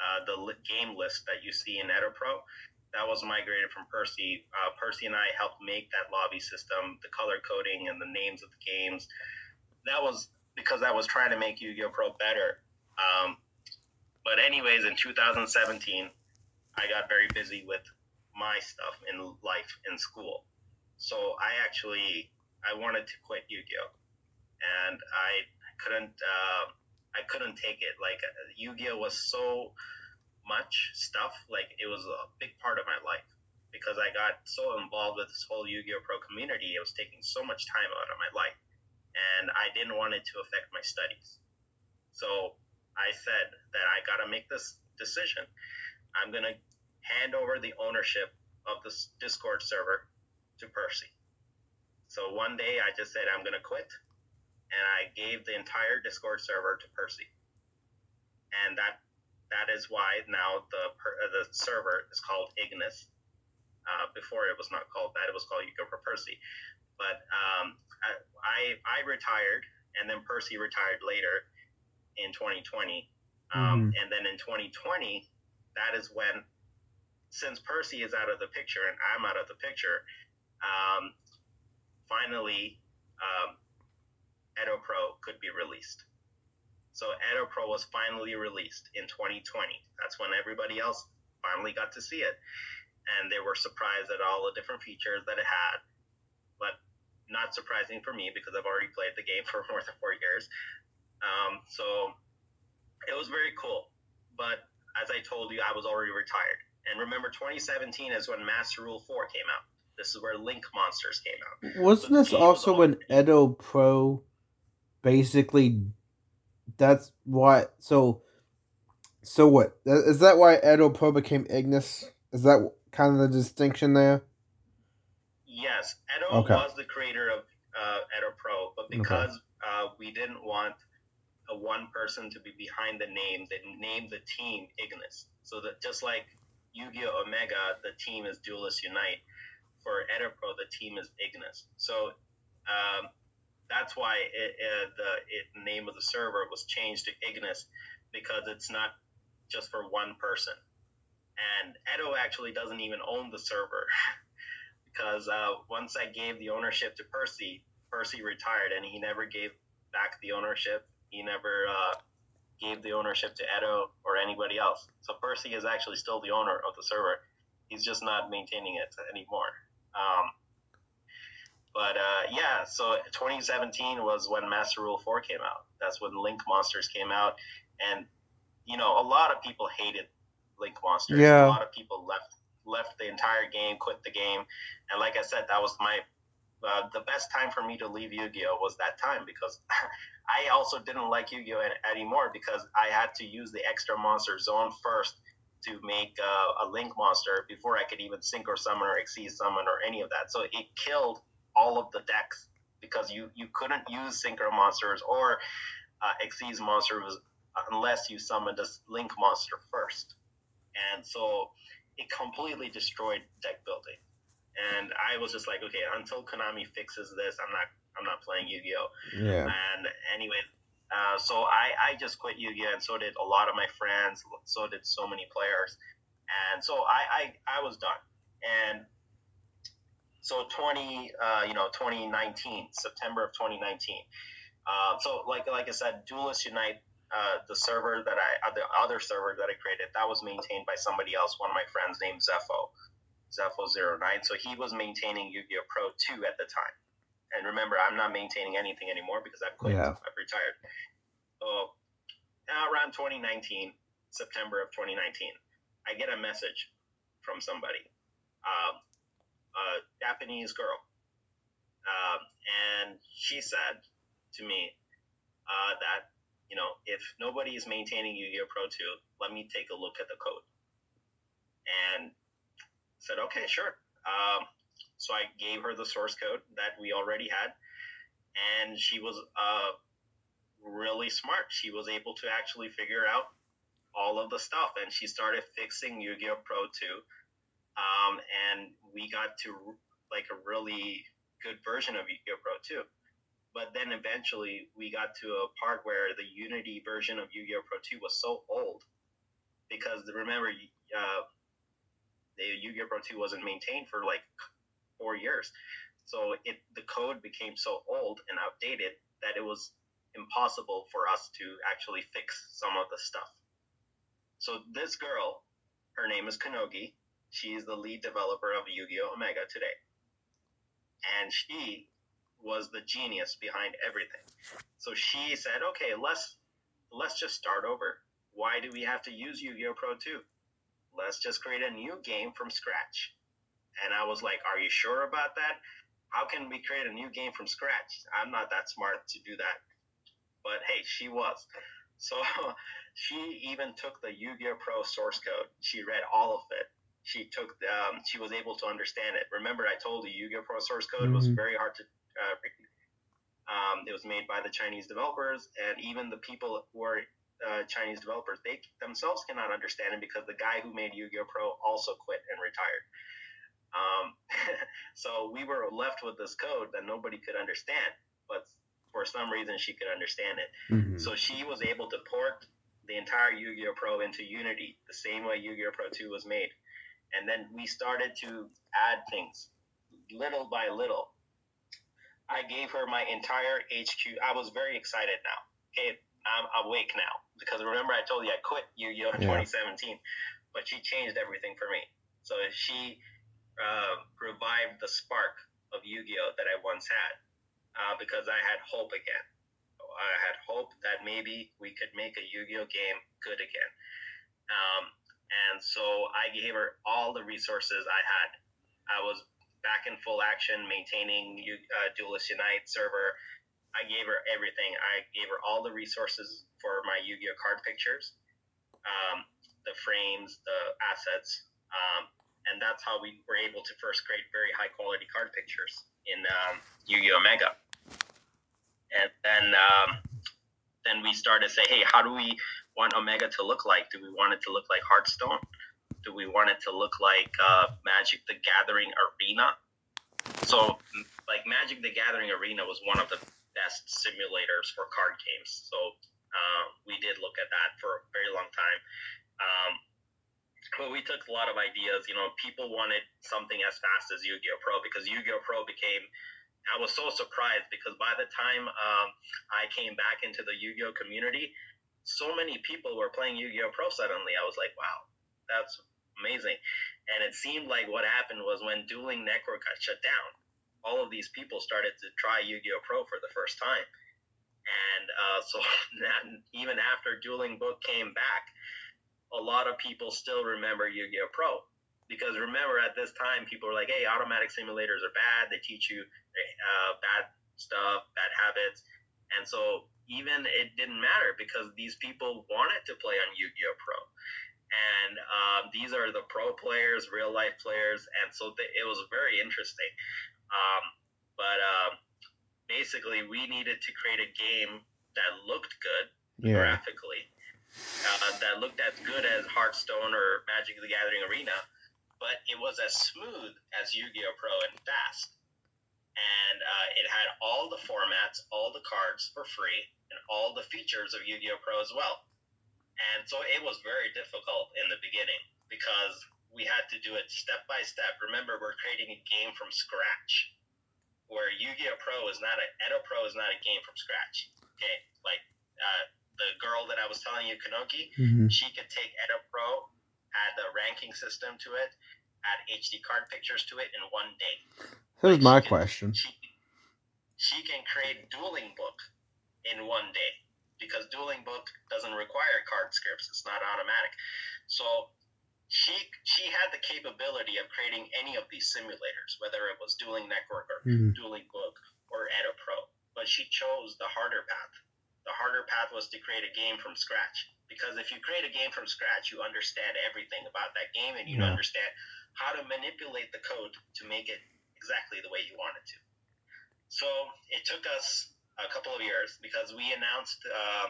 uh, the game list that you see in Edo Pro that was migrated from Percy. Uh, Percy and I helped make that lobby system, the color coding and the names of the games. That was because I was trying to make Yu-Gi-Oh! Pro better. Um, but anyways, in 2017, I got very busy with my stuff in life in school. So I actually I wanted to quit Yu-Gi-Oh, and I couldn't uh, I couldn't take it. Like Yu-Gi-Oh was so much stuff, like it was a big part of my life because I got so involved with this whole Yu-Gi-Oh! Pro community. It was taking so much time out of my life, and I didn't want it to affect my studies. So I said that I got to make this decision. I'm to hand over the ownership of this Discord server to Percy. So one day I just said, I'm to quit. And I gave the entire Discord server to Percy. And that that is why now the the server is called Ignis. Uh, before it was not called that; it was called for Percy. But um, I, I retired, and then Percy retired later in 2020. Um, mm-hmm. And then in 2020, that is when, since Percy is out of the picture and I'm out of the picture, um, finally, um, Edo Pro could be released. So Edo Pro was finally released in 2020. That's when everybody else finally got to see it. And they were surprised at all the different features that it had. But not surprising for me because I've already played the game for more than four years. Um, so it was very cool. But as I told you, I was already retired. And remember, 2017 is when Master Rule 4 came out. This is where Link Monsters came out. Wasn't so this also was when Edo Pro basically that's why so so what is that why Edo Pro became Ignis? Is that kind of the distinction there? Yes, Edo okay. was the creator of uh, Edo Pro, but because okay. uh, we didn't want a one person to be behind the name, they named the team Ignis. So that just like Yu-Gi-Oh! Omega, the team is Duelist Unite. For Edo Pro, the team is Ignis. So um, that's why it, uh, the it, name of the server was changed to Ignis because it's not just for one person. And Edo actually doesn't even own the server because uh, once I gave the ownership to Percy, Percy retired and he never gave back the ownership. He never uh, gave the ownership to Edo or anybody else. So Percy is actually still the owner of the server. He's just not maintaining it anymore. Um, but uh, yeah, so 2017 was when Master Rule 4 came out. That's when Link Monsters came out, and you know a lot of people hated Link Monsters. Yeah. A lot of people left left the entire game, quit the game, and like I said, that was my uh, the best time for me to leave Yu-Gi-Oh was that time because I also didn't like Yu-Gi-Oh anymore because I had to use the extra monster zone first to make uh, a Link monster before I could even synchro summon or Xyz summon or any of that. So it killed all of the decks because you you couldn't use synchro monsters or uh, Xyz monsters unless you summoned a link monster first, and so it completely destroyed deck building. And I was just like, okay, until Konami fixes this, I'm not I'm not playing Yu-Gi-Oh. Yeah. And anyway, uh, so I I just quit Yu-Gi-Oh, and so did a lot of my friends. So did so many players, and so I I, I was done. And so 20, uh, you know, 2019, September of 2019. Uh, so like like I said, Duelist Unite, uh, the server that I, uh, the other server that I created, that was maintained by somebody else, one of my friends named Zepho, Zepho09. So he was maintaining Yu-Gi-Oh! Pro 2 at the time. And remember, I'm not maintaining anything anymore because I've quit. Yeah. I've retired. So around 2019, September of 2019, I get a message from somebody. Um, a Japanese girl. Um, and she said to me uh, that, you know, if nobody is maintaining Yu-Gi-Oh! Pro 2, let me take a look at the code. And said, okay, sure. Um, so I gave her the source code that we already had, and she was uh, really smart. She was able to actually figure out all of the stuff, and she started fixing Yu-Gi-Oh! Pro 2 um, and we got to like a really good version of Yu-Gi-Oh! Pro 2. But then eventually we got to a part where the Unity version of Yu-Gi-Oh! Pro 2 was so old because remember, uh, the Yu-Gi-Oh! Pro 2 wasn't maintained for like four years. So it the code became so old and outdated that it was impossible for us to actually fix some of the stuff. So this girl, her name is Kanogi, she is the lead developer of Yu-Gi-Oh! Omega today. And she was the genius behind everything. So she said, okay, let's let's just start over. Why do we have to use Yu-Gi-Oh! Pro 2? Let's just create a new game from scratch. And I was like, are you sure about that? How can we create a new game from scratch? I'm not that smart to do that. But hey, she was. So she even took the Yu-Gi-Oh Pro source code. She read all of it. She took, um, she was able to understand it. Remember, I told you Yu-Gi-Oh Pro source code mm-hmm. was very hard to uh, read. Um, it was made by the Chinese developers, and even the people who are uh, Chinese developers, they themselves cannot understand it because the guy who made Yu-Gi-Oh Pro also quit and retired. Um, so we were left with this code that nobody could understand, but for some reason she could understand it. Mm-hmm. So she was able to port the entire Yu-Gi-Oh Pro into Unity, the same way Yu-Gi-Oh Pro 2 was made. And then we started to add things little by little. I gave her my entire HQ. I was very excited now. Okay, I'm awake now because remember I told you I quit Yu-Gi-Oh in yeah. 2017, but she changed everything for me. So she uh, revived the spark of Yu-Gi-Oh that I once had uh, because I had hope again. I had hope that maybe we could make a Yu-Gi-Oh game good again. Um, and so I gave her all the resources I had. I was back in full action, maintaining uh, Duelist Unite server. I gave her everything. I gave her all the resources for my Yu-Gi-Oh card pictures, um, the frames, the assets, um, and that's how we were able to first create very high quality card pictures in um, Yu-Gi-Oh Omega and then um, then we started to say, hey, how do we want Omega to look like? Do we want it to look like Hearthstone? Do we want it to look like uh, Magic the Gathering Arena? So, like Magic the Gathering Arena was one of the best simulators for card games. So uh, we did look at that for a very long time. Um, but we took a lot of ideas. You know, people wanted something as fast as Yu-Gi-Oh Pro because Yu-Gi-Oh Pro became I was so surprised because by the time um, I came back into the Yu-Gi-Oh community, so many people were playing Yu-Gi-Oh Pro suddenly. I was like, wow, that's amazing. And it seemed like what happened was when Dueling Network got shut down, all of these people started to try Yu-Gi-Oh Pro for the first time. And uh, so even after Dueling Book came back, a lot of people still remember Yu-Gi-Oh Pro because remember at this time people were like hey automatic simulators are bad they teach you uh, bad stuff bad habits and so even it didn't matter because these people wanted to play on yu-gi-oh pro and um, these are the pro players real life players and so it was very interesting um, but um, basically we needed to create a game that looked good yeah. graphically uh, that looked as good as hearthstone or magic the gathering arena but it was as smooth as Yu-Gi-Oh! Pro and fast. And uh, it had all the formats, all the cards for free, and all the features of Yu-Gi-Oh! Pro as well. And so it was very difficult in the beginning because we had to do it step by step. Remember, we're creating a game from scratch, where Yu-Gi-Oh! Pro is not a Edo Pro is not a game from scratch. Okay, like uh, the girl that I was telling you, Kanoki, mm-hmm. she could take Edo Pro add the ranking system to it, add HD card pictures to it in one day. Here's like my question. She, she can create dueling book in one day because dueling book doesn't require card scripts. It's not automatic. So she she had the capability of creating any of these simulators, whether it was Dueling Network or mm-hmm. Dueling Book or Edo Pro. But she chose the harder path. The harder path was to create a game from scratch because if you create a game from scratch, you understand everything about that game and you yeah. understand how to manipulate the code to make it exactly the way you want it to. So it took us a couple of years because we announced uh,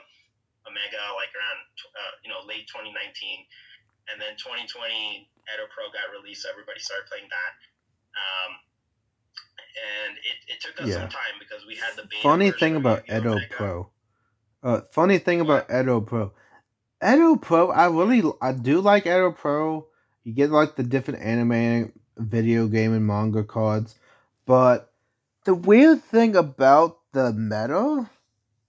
Omega like around uh, you know late 2019, and then 2020 Edo Pro got released. So everybody started playing that. Um, and it, it took us yeah. some time because we had the funny thing about Edo Pro. Uh, funny thing about Edo Pro Edo Pro, I really I do like Edo Pro. You get like the different anime, video game, and manga cards, but the weird thing about the meta,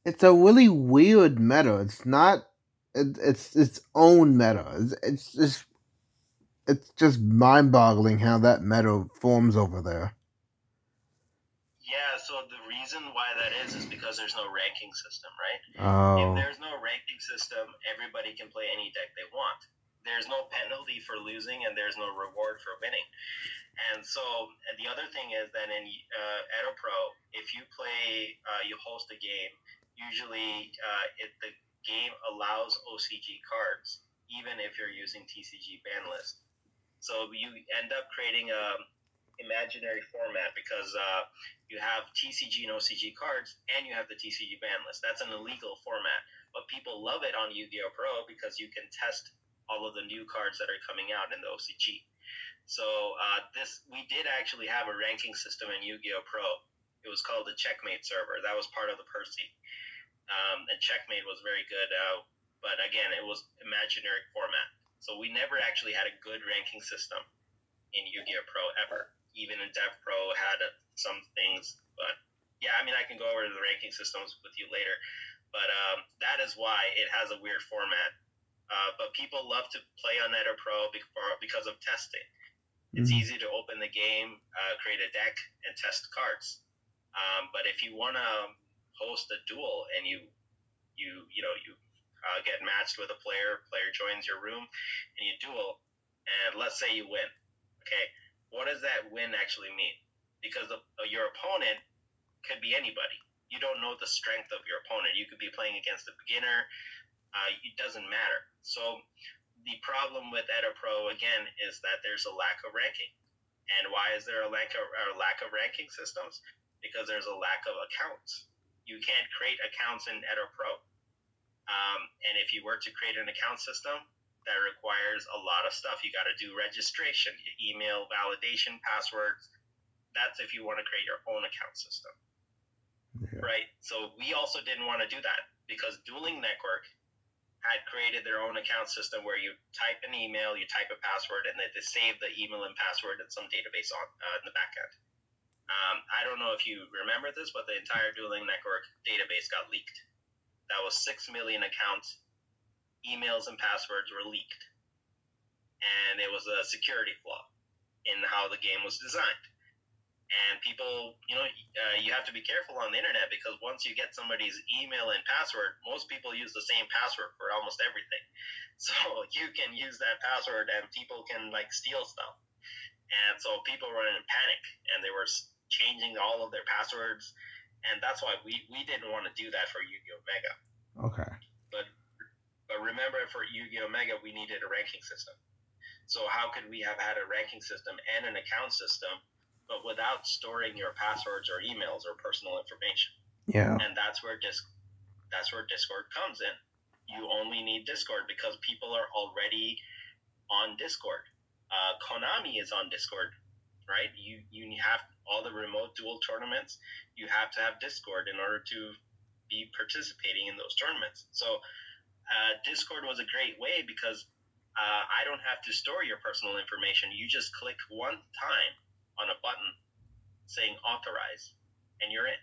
it's a really weird meta. It's not. It, it's its own meta. It's, it's just. It's just mind-boggling how that meta forms over there. Yeah, so the reason why that is is because there's no ranking system, right? Oh. If there's no ranking system, everybody can play any deck they want. There's no penalty for losing, and there's no reward for winning. And so and the other thing is that in uh, Edo Pro, if you play, uh, you host a game. Usually, uh, it, the game allows OCG cards even if you're using TCG ban list. So you end up creating a imaginary format because uh, you have TCG and OCG cards and you have the TCG ban list. That's an illegal format, but people love it on Yu-Gi-Oh! Pro because you can test all of the new cards that are coming out in the OCG. So uh, this we did actually have a ranking system in Yu-Gi-Oh! Pro. It was called the Checkmate server. That was part of the Percy. Um, and Checkmate was very good, uh, but again, it was imaginary format. So we never actually had a good ranking system in Yu-Gi-Oh! Pro ever. Even in Dev Pro had uh, some things, but yeah, I mean, I can go over the ranking systems with you later. But um, that is why it has a weird format. Uh, but people love to play on Edo Pro because of testing. It's mm-hmm. easy to open the game, uh, create a deck, and test cards. Um, but if you want to host a duel and you you you know you uh, get matched with a player, player joins your room, and you duel, and let's say you win. Okay, what does that win actually mean? Because the, uh, your opponent could be anybody. You don't know the strength of your opponent. You could be playing against a beginner. Uh, it doesn't matter. So the problem with Edo Pro again is that there's a lack of ranking. And why is there a lack of, a lack of ranking systems? Because there's a lack of accounts. You can't create accounts in Edo Pro. Um, and if you were to create an account system, that requires a lot of stuff. You got to do registration, email validation, passwords. That's if you want to create your own account system. Yeah. Right? So we also didn't want to do that because Dueling Network had created their own account system where you type an email, you type a password, and they, they save the email and password in some database on uh, in the back end. Um, I don't know if you remember this, but the entire Dueling Network database got leaked. That was six million accounts, emails and passwords were leaked, and it was a security flaw in how the game was designed and people you know uh, you have to be careful on the internet because once you get somebody's email and password most people use the same password for almost everything. So you can use that password and people can like steal stuff. And so people were in panic and they were changing all of their passwords. And that's why we, we didn't want to do that for yu-gi-oh! Omega. Okay. But but remember for yu-gi-oh! Omega we needed a ranking system. So how could we have had a ranking system and an account system but without storing your passwords or emails or personal information. Yeah. And that's where disc that's where Discord comes in. You only need Discord because people are already on Discord. Uh, Konami is on Discord, right? You you have all the remote duel tournaments. You have to have Discord in order to be participating in those tournaments. So uh, Discord was a great way because uh, I don't have to store your personal information. You just click one time on a button saying authorize, and you're in.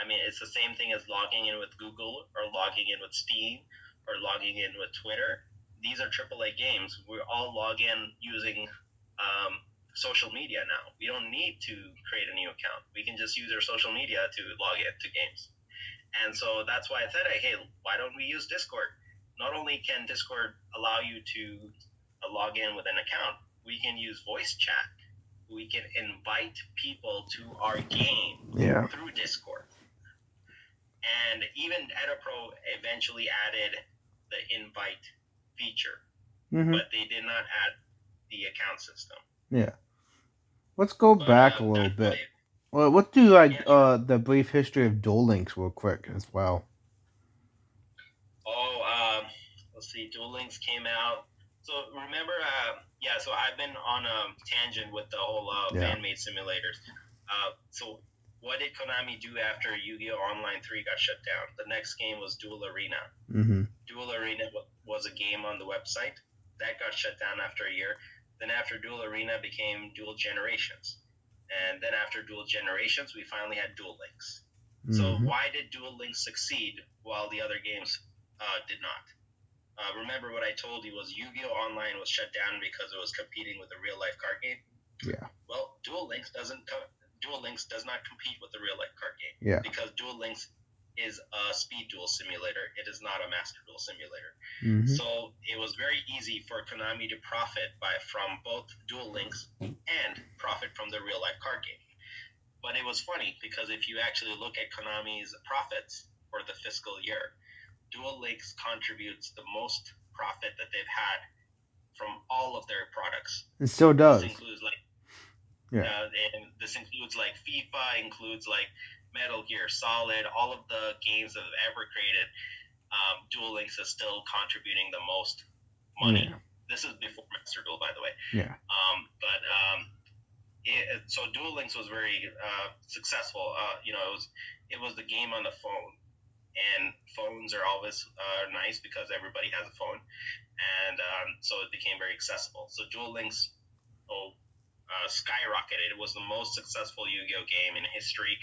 I mean, it's the same thing as logging in with Google or logging in with Steam or logging in with Twitter. These are AAA games. We all log in using um, social media now. We don't need to create a new account. We can just use our social media to log in to games. And so that's why I said, hey, why don't we use Discord? Not only can Discord allow you to uh, log in with an account, we can use voice chat we can invite people to our game yeah. through Discord. And even Edo Pro eventually added the invite feature, mm-hmm. but they did not add the account system. Yeah. Let's go but, back uh, a little bit. Well, let's do like yeah. uh, the brief history of Duel Links real quick as well. Oh, um, let's see. Duel Links came out. So remember, uh, yeah, so I've been on a tangent with the whole uh, yeah. fan-made simulators. Uh, so what did Konami do after Yu-Gi-Oh! Online 3 got shut down? The next game was Duel Arena. Mm-hmm. Duel Arena was a game on the website. That got shut down after a year. Then after Duel Arena became Duel Generations. And then after Duel Generations, we finally had Duel Links. Mm-hmm. So why did Duel Links succeed while the other games uh, did not? Uh, remember what I told you was Yu-Gi-Oh! Online was shut down because it was competing with a real life card game. Yeah. Well, Duel Links doesn't. Co- Duel Links does not compete with the real life card game. Yeah. Because Duel Links is a speed duel simulator. It is not a master duel simulator. Mm-hmm. So it was very easy for Konami to profit by from both Duel Links and profit from the real life card game. But it was funny because if you actually look at Konami's profits for the fiscal year, Duel Links contributes the most profit that they've had from all of their products. It still does. This includes like Yeah. uh, and this includes like FIFA, includes like Metal Gear Solid, all of the games that they've ever created. Um, Duel Links is still contributing the most money. Yeah. This is before Master Duel, by the way. Yeah. Um, but um, it, so Duel Links was very uh, successful. Uh, you know, it was it was the game on the phone, and phones are always uh, nice because everybody has a phone, and um, so it became very accessible. So Duel Links, oh, uh, skyrocketed. It was the most successful Yu-Gi-Oh game in history.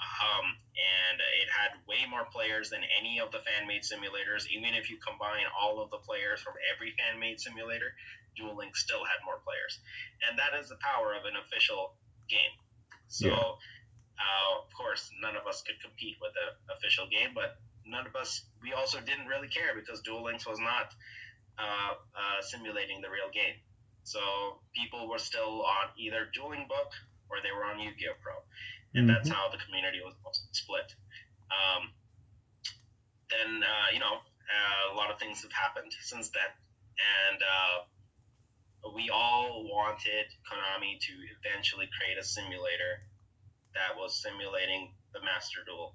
Um, and it had way more players than any of the fan-made simulators. Even if you combine all of the players from every fan-made simulator, Duel Links still had more players, and that is the power of an official game. So, Yeah. Uh, of course, none of us could compete with the official game, but none of us we also didn't really care because Duel Links was not uh, uh, simulating the real game. So people were still on either Dueling Book or they were on Yu-Gi-Oh Pro, and that's how the community was split. Um, then uh, you know uh, a lot of things have happened since then, and uh, we all wanted Konami to eventually create a simulator that was simulating the Master Duel.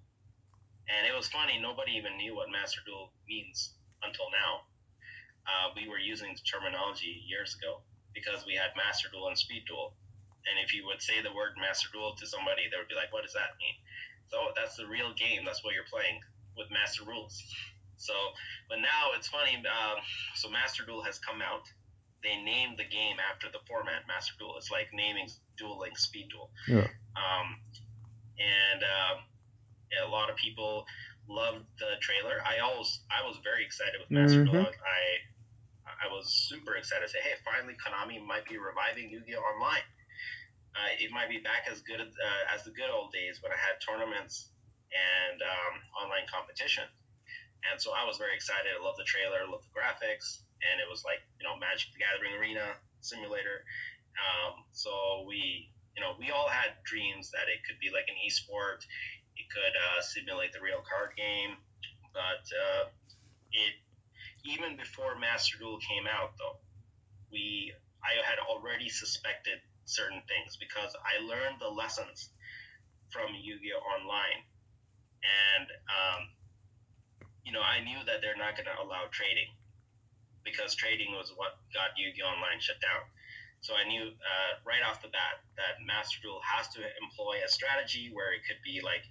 And it was funny, nobody even knew what Master Duel means until now. Uh, we were using the terminology years ago because we had Master Duel and Speed Duel. And if you would say the word Master Duel to somebody, they would be like, what does that mean? So that's the real game. That's what you're playing with Master Rules. So, but now it's funny. Um, so Master Duel has come out. They named the game after the format Master Duel. It's like naming Duel Link Speed Duel. Yeah. Um, and um, yeah, a lot of people loved the trailer. I always, I was very excited with Master Duel. Mhm. I, I was super excited to say, hey, finally Konami might be reviving Yu-Gi-Oh! Online. Uh, it might be back as good uh, as the good old days when I had tournaments and um, online competition. And so I was very excited. I loved the trailer, loved the graphics, and it was like you know Magic the Gathering Arena simulator. Um, so we, you know, we all had dreams that it could be like an esport. It could uh, simulate the real card game, but uh, it even before Master Duel came out, though, we I had already suspected certain things because I learned the lessons from Yu-Gi-Oh Online, and um, you know I knew that they're not going to allow trading because trading was what got Yu-Gi-Oh Online shut down. So I knew uh, right off the bat that Master Duel has to employ a strategy where it could be like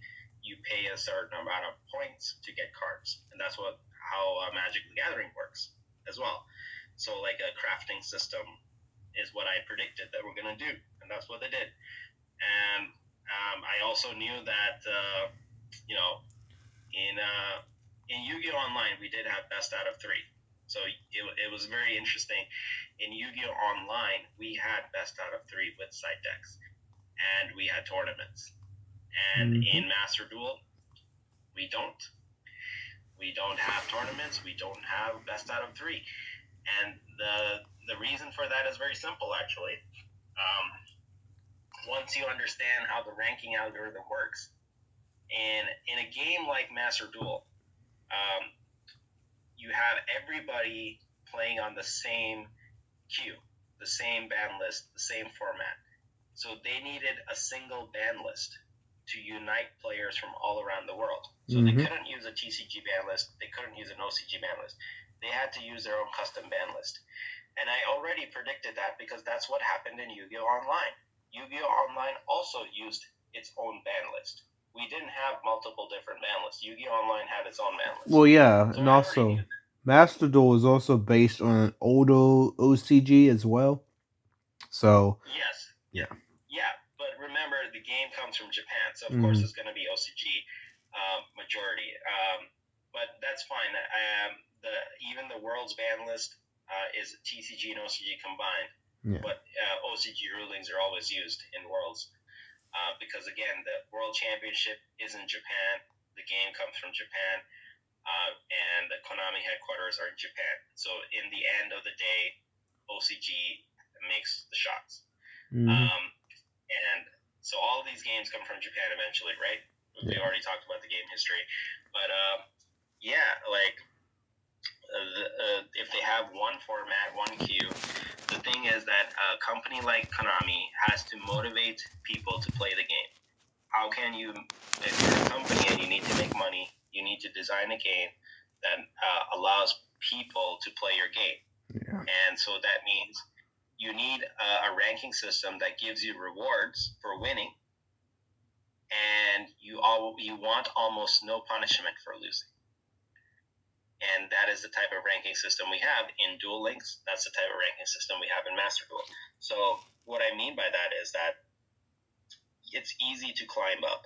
you pay a certain amount of points to get cards, and that's what how uh, Magic the Gathering works as well. So like a crafting system is what I predicted that we're gonna do, and that's what they did. And um, I also knew that uh, you know in uh, in Yu-Gi-Oh Online we did have best out of three, so it, it was very interesting. In Yu-Gi-Oh Online we had best out of three with side decks, and we had tournaments. And Mhm. in Master Duel we don't. We don't have tournaments. We don't have best out of three, and the the reason for that is very simple, actually. Um, once you understand how the ranking algorithm works, and in a game like Master Duel, um, you have everybody playing on the same the same ban list, the same format. So they needed a single ban list to unite players from all around the world. So Mhm. they couldn't use a TCG ban list, they couldn't use an OCG ban list. They had to use their own custom ban list. And I already predicted that because that's what happened in Yu Gi Oh! Online. Yu Gi Oh! Online also used its own ban list. We didn't have multiple different ban lists. Yu Gi Oh! Online had its own ban list. Well, yeah, So and also. Master Duel is also based on an older OCG as well. So Yes. Yeah. Yeah, but remember, the game comes from Japan, so of course Mhm. it's going to be OCG um, majority. Um, but that's fine. Um, the even the world's ban list uh, is TCG and OCG combined. Yeah. But uh, OCG rulings are always used in worlds uh, because again, the World Championship is in Japan. The game comes from Japan. Uh, and the Konami headquarters are in Japan. So in the end of the day, OCG makes the shots. mhm. Um, and so all of these games come from Japan eventually, right? We already talked about the game history, but uh, yeah, like uh, uh, if they have one format, one queue, the thing is that a company like Konami has to motivate people to play the game. How can you, if you're a company and you need to make money, you need to design a game that uh, allows people to play your game. Yeah. And so that means you need a, a ranking system that gives you rewards for winning, and you all you want almost no punishment for losing. And that is the type of ranking system we have in Duel Links. That's the type of ranking system we have in Master Duel. So what I mean by that is that it's easy to climb up,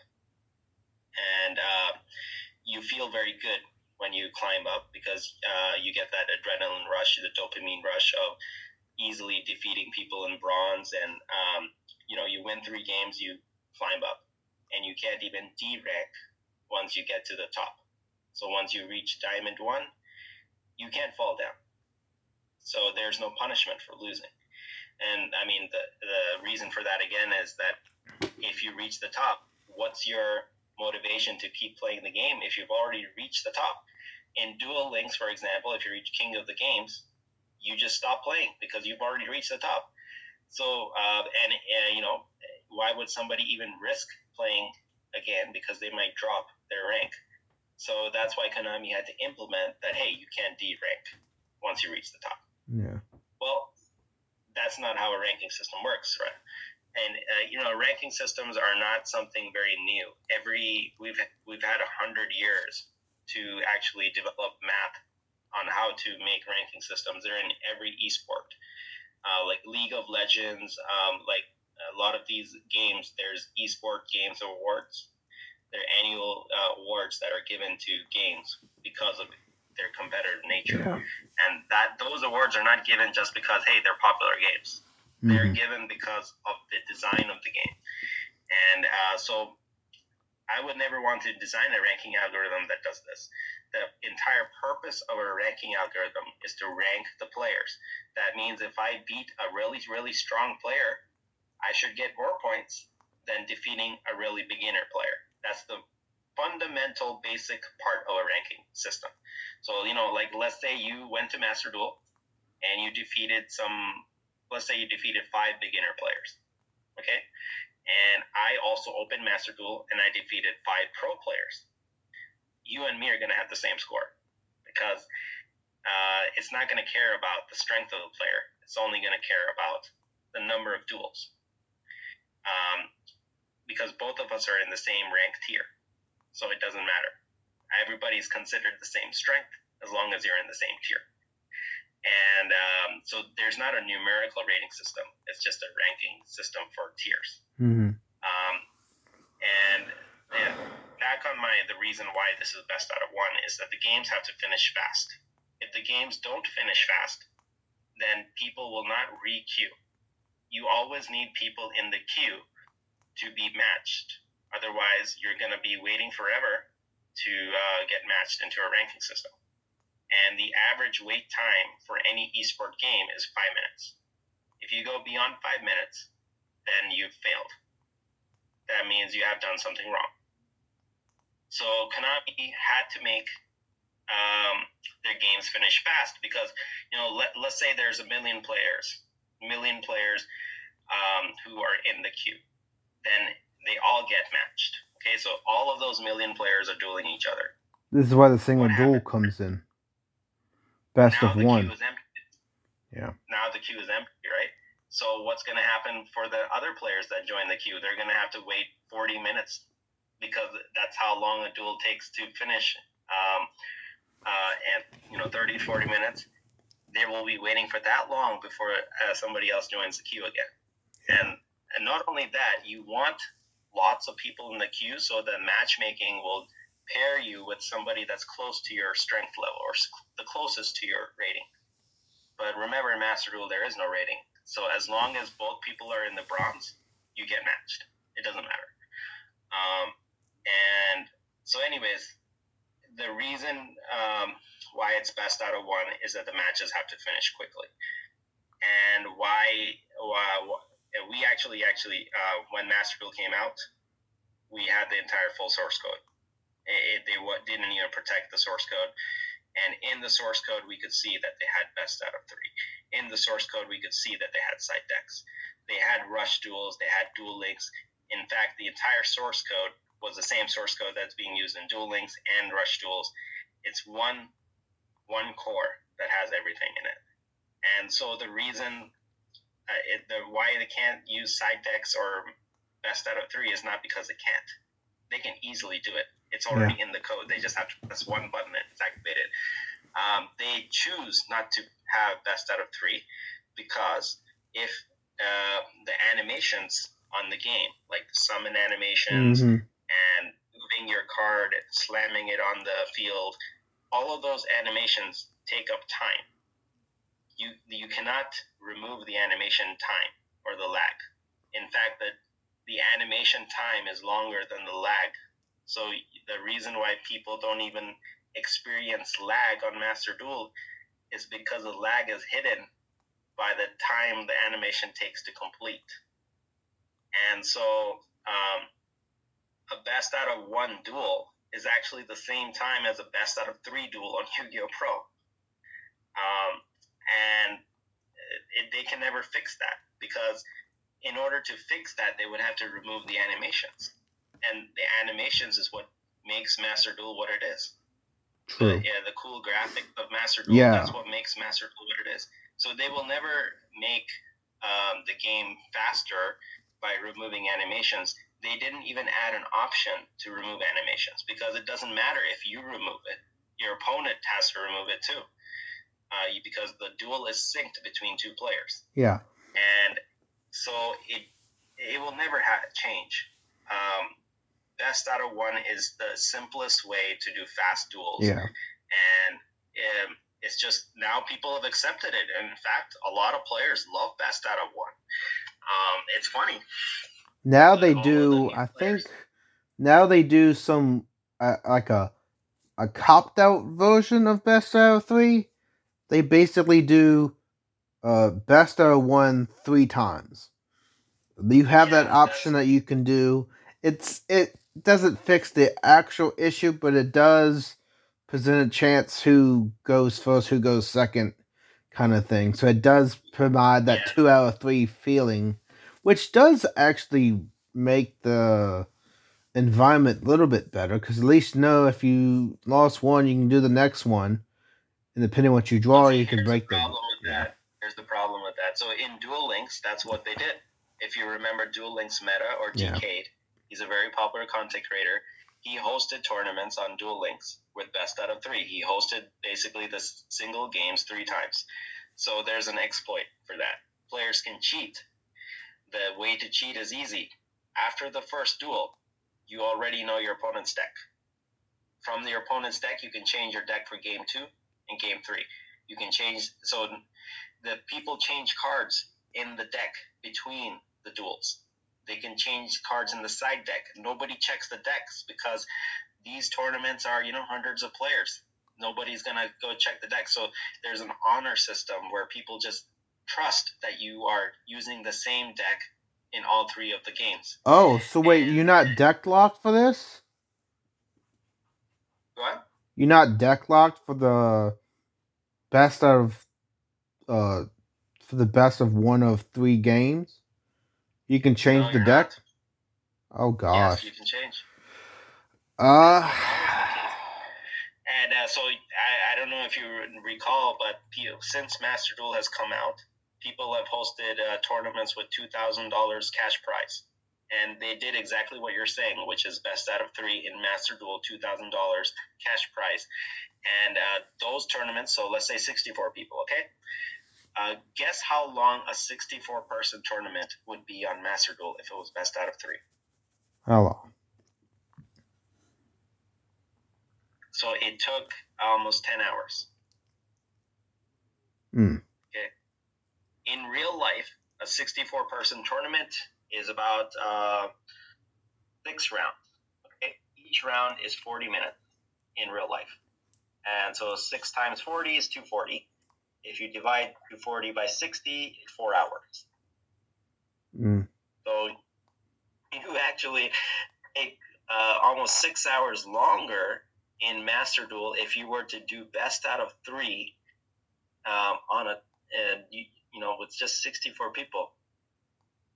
and uh, you feel very good when you climb up because uh, you get that adrenaline rush, the dopamine rush of easily defeating people in bronze, and um, you know you win three games, you climb up, and you can't even D rank once you get to the top. So once you reach diamond one, you can't fall down. So there's no punishment for losing. And I mean, the, the reason for that again is that if you reach the top, what's your motivation to keep playing the game if you've already reached the top? In Duel Links, for example, if you reach King of the Games, you just stop playing because you've already reached the top. So, uh, and, uh, you know, why would somebody even risk playing again because they might drop their rank? So that's why Konami had to implement that. Hey, you can't de-rank once you reach the top. Yeah. Well, that's not how a ranking system works, right? And uh, you know, ranking systems are not something very new. Every we've we've had a hundred years to actually develop math on how to make ranking systems. They're in every esport, uh, like League of Legends, um, like a lot of these games. There's esport games awards they're annual uh, awards that are given to games because of their competitive nature. Yeah. And that those awards are not given just because hey they're popular games. Mm-hmm. They're given because of the design of the game. And uh, so I would never want to design a ranking algorithm that does this. The entire purpose of a ranking algorithm is to rank the players. That means if I beat a really, really strong player, I should get more points than defeating a really beginner player. That's the fundamental basic part of a ranking system. So, you know, like let's say you went to Master Duel and you defeated some, let's say you defeated five beginner players. Okay. And I also opened Master Duel and I defeated five pro players. You and me are going to have the same score because uh, it's not going to care about the strength of the player. It's only going to care about the number of duels. Um, because both of us are in the same rank tier. So it doesn't matter. Everybody's considered the same strength as long as you're in the same tier. And um, so there's not a numerical rating system. It's just a ranking system for tiers. Mm-hmm. Um, and yeah, back on my the reason why this is best out of one is that the games have to finish fast. If the games don't finish fast, then people will not re-queue. You always need people in the queue to be matched. Otherwise, you're going to be waiting forever to uh, get matched into a ranking system. And the average wait time for any esport game is five minutes. If you go beyond five minutes, then you've failed. That means you have done something wrong. So Konami had to make um, their games finish fast because, you know, let, let's say there's a million players, million players um, who are in the queue then they all get matched. Okay, so all of those million players are dueling each other. This is why the single duel comes in. Best now of one. Yeah. Now the queue is empty, right? So what's going to happen for the other players that join the queue? They're going to have to wait 40 minutes because that's how long a duel takes to finish. Um, uh, and you know, 30, 40 minutes. They will be waiting for that long before uh, somebody else joins the queue again. And and not only that, you want lots of people in the queue so the matchmaking will pair you with somebody that's close to your strength level or the closest to your rating. But remember, in Master Duel, there is no rating. So as long as both people are in the bronze, you get matched. It doesn't matter. Um, and so, anyways, the reason um, why it's best out of one is that the matches have to finish quickly. And why, why we actually actually uh, when Master Duel came out, we had the entire full source code, It, they didn't even protect the source code. And in the source code, we could see that they had best out of three. In the source code, we could see that they had side decks. They had rush duels. They had Duel Links. In fact, the entire source code was the same source code that's being used in Duel Links and rush duels. It's one one core that has everything in it. And so the reason uh, it, the why they can't use side decks or best out of three is not because they can't. They can easily do it. It's already yeah. in the code. They just have to press one button and it's activated. Um, they choose not to have best out of three because if uh, the animations on the game, like summon animations mm-hmm. and moving your card, slamming it on the field, all of those animations take up time. You you cannot remove the animation time or the lag. In fact, the the animation time is longer than the lag. So the reason why people don't even experience lag on Master Duel is because the lag is hidden by the time the animation takes to complete. And so um, a best out of one duel is actually the same time as a best out of three duel on Yu-Gi-Oh! Pro. Um, and it, they can never fix that because in order to fix that, they would have to remove the animations. And the animations is what makes Master Duel what it is. True. The, yeah, the cool graphic of Master Duel, yeah. that's what makes Master Duel what it is. So they will never make um, the game faster by removing animations they didn't even add an option to remove animations because it doesn't matter if you remove it. Your opponent has to remove it too. Uh, because the duel is synced between two players. Yeah. And so it it will never have change. Um, best out of one is the simplest way to do fast duels. Yeah. And um, it's just now people have accepted it. And in fact, a lot of players love best out of one. Um, it's funny now they do. I think now they do some uh, like a a copped out version of Best Out of Three. They basically do uh, Best Out of One three times. You have yeah, that option that you can do. It's it doesn't fix the actual issue, but it does present a chance who goes first, who goes second, kind of thing. So it does provide that yeah. two out of three feeling which does actually make the environment a little bit better because at least know if you lost one, you can do the next one, and depending on what you draw, you can break the them. Yeah. Here's the problem with that. So in Duel Links, that's what they did. If you remember Duel Links Meta or Decade, yeah. he's a very popular content creator. He hosted tournaments on Duel Links with best out of three. He hosted basically the single games three times. So there's an exploit for that. Players can cheat the way to cheat is easy. After the first duel, you already know your opponent's deck. From your opponent's deck, you can change your deck for game two and game three. You can change, so the people change cards in the deck between the duels. They can change cards in the side deck. Nobody checks the decks because these tournaments are, you know, hundreds of players. Nobody's going to go check the deck. So there's an honor system where people just trust that you are using the same deck in all three of the games. Oh, so wait, and, you're not deck locked for this? What? You're not deck locked for the best of uh for the best of one of three games? You can change no, the deck? Not. Oh gosh. Yes, you can change. Uh and uh, so I, I don't know if you recall, but since Master Duel has come out, people have hosted uh, tournaments with $2,000 cash prize. And they did exactly what you're saying, which is best out of three in Master Duel, $2,000 cash prize. And uh, those tournaments, so let's say 64 people, okay? Uh, guess how long a 64 person tournament would be on Master Duel if it was best out of three? How long? So it took almost 10 hours. Hmm in real life, a 64 person tournament is about uh, six rounds. Okay? Each round is 40 minutes in real life. And so six times 40 is 240. If you divide 240 by 60, it's four hours. Mm. So you actually, take uh, almost six hours longer in Master Duel if you were to do best out of three um, on a, uh, you, you, know, with just 64 people.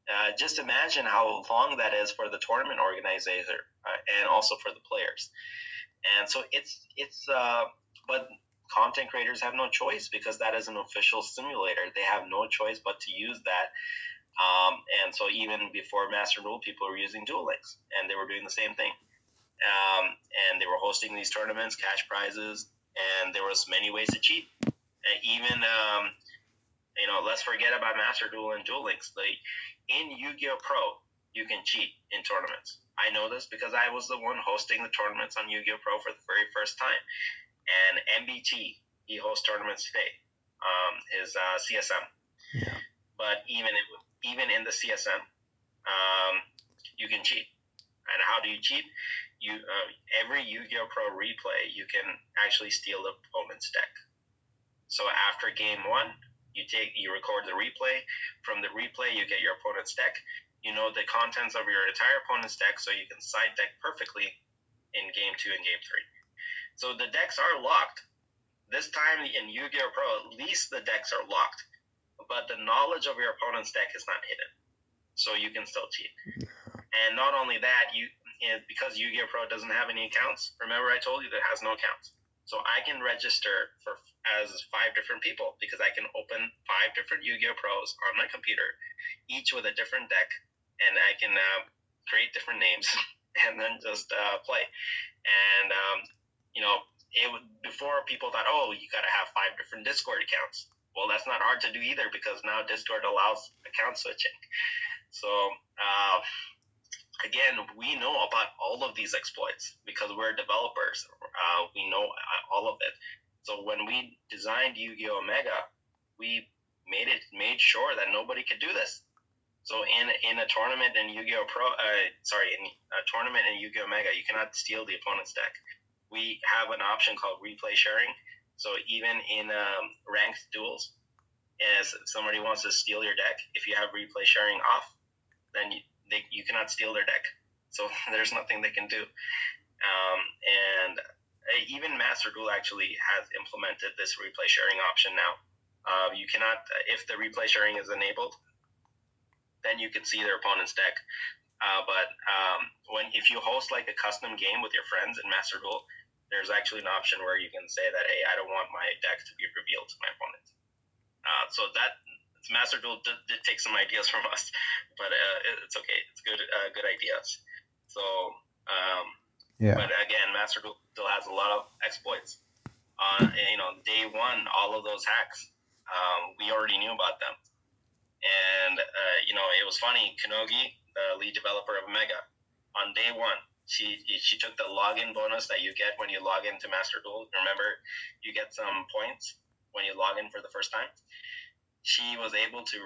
Uh, just imagine how long that is for the tournament organizer uh, and also for the players. And so it's it's uh, but content creators have no choice because that is an official simulator. They have no choice but to use that. Um, and so even before Master Duel, people were using Duel Links, and they were doing the same thing. Um, and they were hosting these tournaments, cash prizes, and there was many ways to cheat. And even um, you know, let's forget about Master Duel and Duel Links. Like in Yu-Gi-Oh! Pro, you can cheat in tournaments. I know this because I was the one hosting the tournaments on Yu-Gi-Oh! Pro for the very first time. And MBT, he hosts tournaments today, um, his uh, CSM. Yeah. But even even in the CSM, um, you can cheat. And how do you cheat? You uh, every Yu-Gi-Oh! Pro replay, you can actually steal the opponent's deck. So after game one, you take you record the replay. From the replay, you get your opponent's deck. You know the contents of your entire opponent's deck, so you can side deck perfectly in game two and game three. So the decks are locked. This time in Yu-Gi-Oh! Pro, at least the decks are locked, but the knowledge of your opponent's deck is not hidden, so you can still cheat. And not only that, you because Yu-Gi-Oh! Pro doesn't have any accounts. Remember, I told you that it has no accounts. So I can register for as five different people because I can open five different Yu-Gi-Oh Pros on my computer, each with a different deck, and I can uh, create different names and then just uh, play. And um, you know, it before people thought, oh, you got to have five different Discord accounts. Well, that's not hard to do either because now Discord allows account switching. So. Uh, again, we know about all of these exploits because we're developers. Uh, we know all of it. So when we designed Yu-Gi-Oh! Omega, we made it made sure that nobody could do this. So in in a tournament in Yu-Gi-Oh! Pro, uh, sorry, in a tournament in Yu-Gi-Oh! Omega, you cannot steal the opponent's deck. We have an option called replay sharing. So even in um, ranked duels, if somebody wants to steal your deck, if you have replay sharing off, then you, they, you cannot steal their deck. So there's nothing they can do. Um, and uh, even Master Duel actually has implemented this replay sharing option now. Uh, you cannot, if the replay sharing is enabled, then you can see their opponent's deck. Uh, but um, when if you host like a custom game with your friends in Master Duel, there's actually an option where you can say that, hey, I don't want my deck to be revealed to my opponent. Uh, so that Master Duel did, did, take some ideas from us, but uh, it's okay. It's good, uh, good ideas. So, um, yeah. But again, Master Duel still has a lot of exploits. On you know day one, all of those hacks, um, we already knew about them, and uh, you know it was funny. Kanogi, the lead developer of Omega, on day one, she she took the login bonus that you get when you log into Master Duel. Remember, you get some points when you log in for the first time she was able to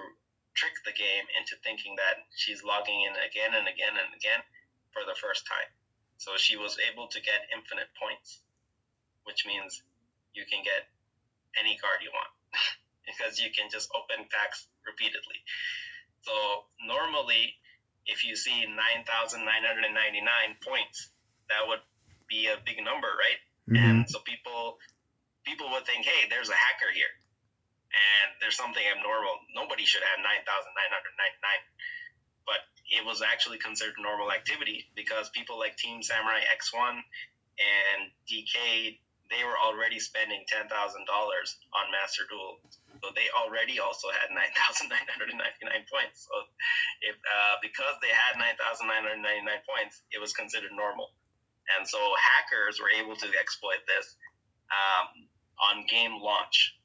trick the game into thinking that she's logging in again and again and again for the first time. So she was able to get infinite points, which means you can get any card you want because you can just open packs repeatedly. So normally, if you see 9,999 points, that would be a big number, right? Mm-hmm. And so people people would think, hey, there's a hacker here and there's something abnormal. Nobody should have 9,999. But it was actually considered normal activity because people like Team Samurai X1 and DK, they were already spending $10,000 on Master Duel. So they already also had 9,999 points. So if uh, because they had 9,999 points, it was considered normal. And so hackers were able to exploit this um, on game launch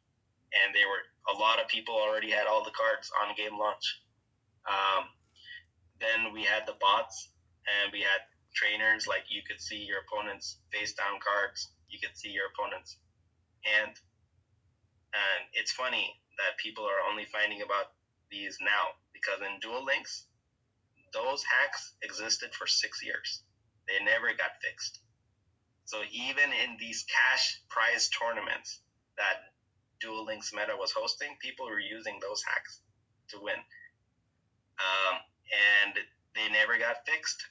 and they were a lot of people already had all the cards on game launch. Um, then we had the bots, and we had trainers like you could see your opponent's face down cards, you could see your opponent's hand, and it's funny that people are only finding about these now because in Duel Links, those hacks existed for six years. They never got fixed. So even in these cash prize tournaments that Duel Links meta was hosting, people were using those hacks to win. Um, and they never got fixed.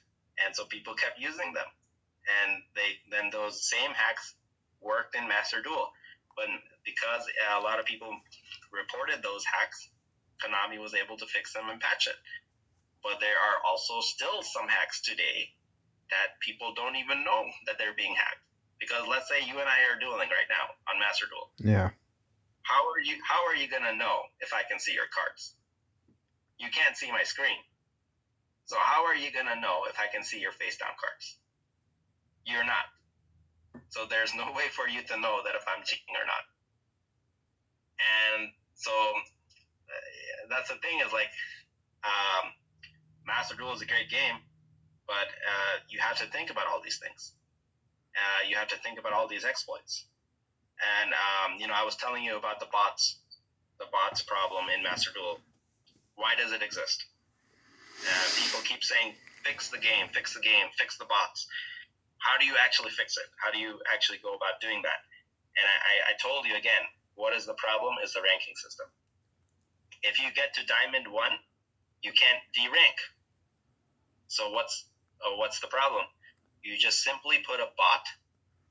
And so people kept using them, and they then those same hacks worked in Master Duel, but because uh, a lot of people reported those hacks, Konami was able to fix them and patch it. But there are also still some hacks today that people don't even know that they're being hacked. Because let's say you and I are dueling right now on Master Duel. Yeah. How are you how are you gonna know if I can see your cards? You can't see my screen. So how are you gonna know if I can see your face down cards? You're not. So there's no way for you to know that if I'm cheating or not. And so uh, that's the thing is like um, Master Duel is a great game, but uh, you have to think about all these things. Uh, you have to think about all these exploits. And um, you know, I was telling you about the bots, the bots problem in Master Duel. Why does it exist? People keep saying, "Fix the game, fix the game, fix the bots." How do you actually fix it? How do you actually go about doing that? And I, I told you again, what is the problem? Is the ranking system. If you get to Diamond One, you can't derank. So what's uh, what's the problem? You just simply put a bot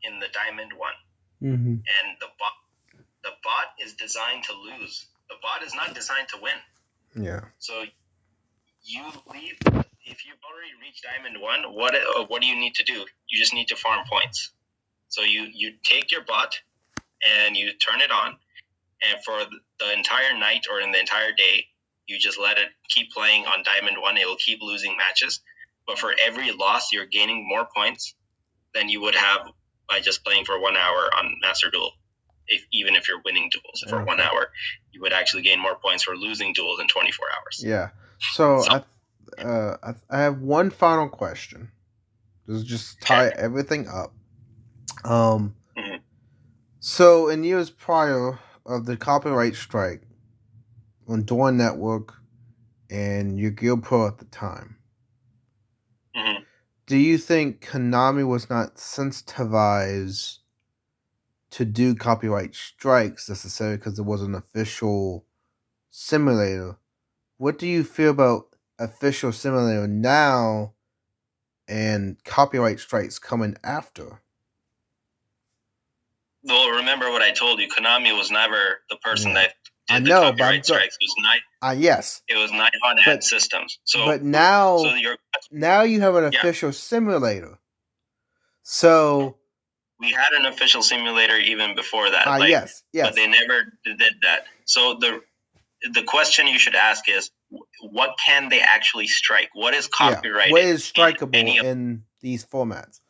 in the Diamond One, Mm-hmm. and the bot the bot is designed to lose. The bot is not designed to win. Yeah. So you leave if you've already reached diamond one. What uh, what do you need to do? You just need to farm points. So you you take your bot and you turn it on, and for the entire night or in the entire day, you just let it keep playing on diamond one. It will keep losing matches, but for every loss, you're gaining more points than you would have by just playing for one hour on Master Duel. If, even if you're winning duels for Okay. one hour, you would actually gain more points for losing duels in 24 hours. Yeah. So, So- I, uh, I, I have one final question. This is just tie everything up. Um. Mhm. So, in years prior of the copyright strike on Dawn Network and Yu-Gi-Oh! Pro at the time, Mhm. do you think Konami was not sensitized to do copyright strikes necessarily because it was an official simulator? What do you feel about official simulator now and copyright strikes coming after? Well, remember what I told you. Konami was never the person Yeah. that did I the know, but copyright strikes. It was Ni- Ah, yes, it was Nihon But- Ad Systems. So, but now so now you have an Yeah. official simulator. So, we had an official simulator even before that. ah, like, yes, yes, but they never did that. So the the question you should ask is, what can they actually strike? What is Yeah. What is in strikeable any of- in these formats?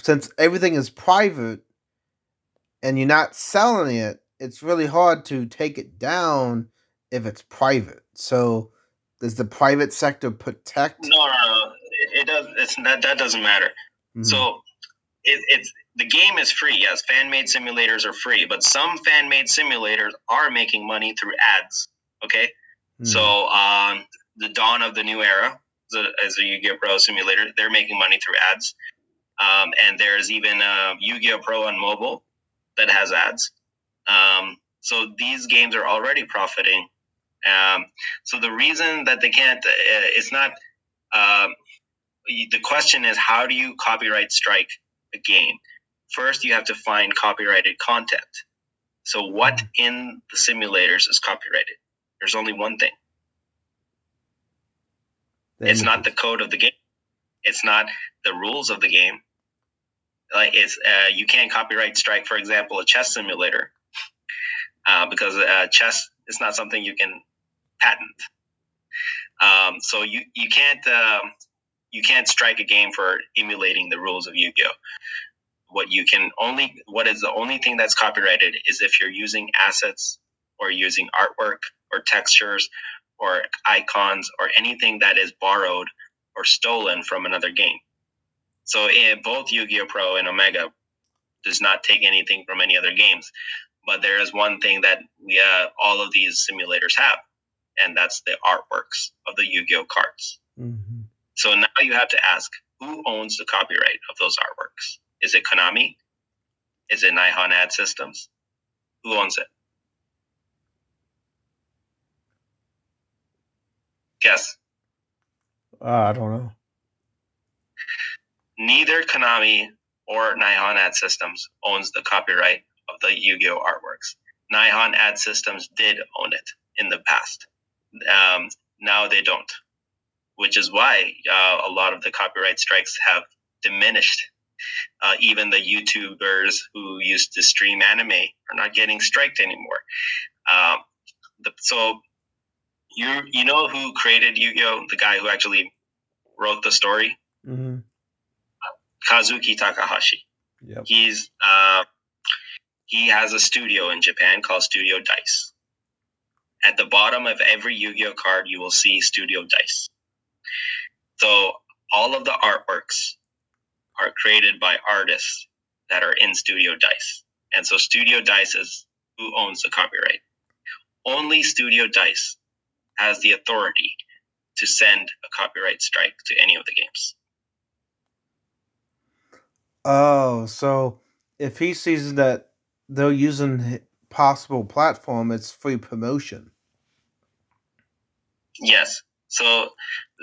Since everything is private and you're not selling it, it's really hard to take it down if it's private. So, does the private sector protect? No, no, no. It, it does. It's that. That doesn't matter. Mhm. So it, it's the game is free. Yes, fan made simulators are free, but some fan made simulators are making money through ads. Okay, Mhm. so um, the dawn of the new era as a, as a Yu-Gi-Oh Pro simulator, they're making money through ads, um, and there's even uh, Yu-Gi-Oh Pro on mobile that has ads. Um, so these games are already profiting. Um, so the reason that they can't, uh, it's not. Um, the question is how do you copyright strike a game first you have to find copyrighted content so what in the simulators is copyrighted there's only one thing. It's not the code of the game. It's not the rules of the game. Like it's uh, you can't copyright strike for example a chess simulator uh, because uh, chess is not something you can patent. Um, so you you can't um, you can't strike a game for emulating the rules of Yu-Gi-Oh. What you can only what is the only thing that's copyrighted is if you're using assets or using artwork or textures or icons or anything that is borrowed or stolen from another game. So in both Yu-Gi-Oh Pro and Omega does not take anything from any other games, but there is one thing that we uh, all of these simulators have, and that's the artworks of the Yu-Gi-Oh cards. Mhm. So now you have to ask who owns the copyright of those artworks? Is it Konami? Is it Nihon Ad Systems? Who owns it? Guess. Uh, I don't know. neither Konami or Nihon Ad Systems owns the copyright of the Yu-Gi-Oh artworks. Nihon Ad Systems did own it in the past. Um, now they don't, which is why uh, a lot of the copyright strikes have diminished. Uh, even the YouTubers who used to stream anime are not getting striked anymore. Um, the, so you you know who created Yu-Gi-Oh? The guy who actually wrote the story, Mm-hmm. Kazuki Takahashi. Yep. He's uh, he has a studio in Japan called Studio Dice. At the bottom of every Yu-Gi-Oh card, you will see Studio Dice. So all of the artworks are created by artists that are in Studio Dice, and so Studio Dice is who owns the copyright. Only Studio Dice has the authority to send a copyright strike to any of the games. Oh, so if he sees that they're using possible platform, it's free promotion. Yes. So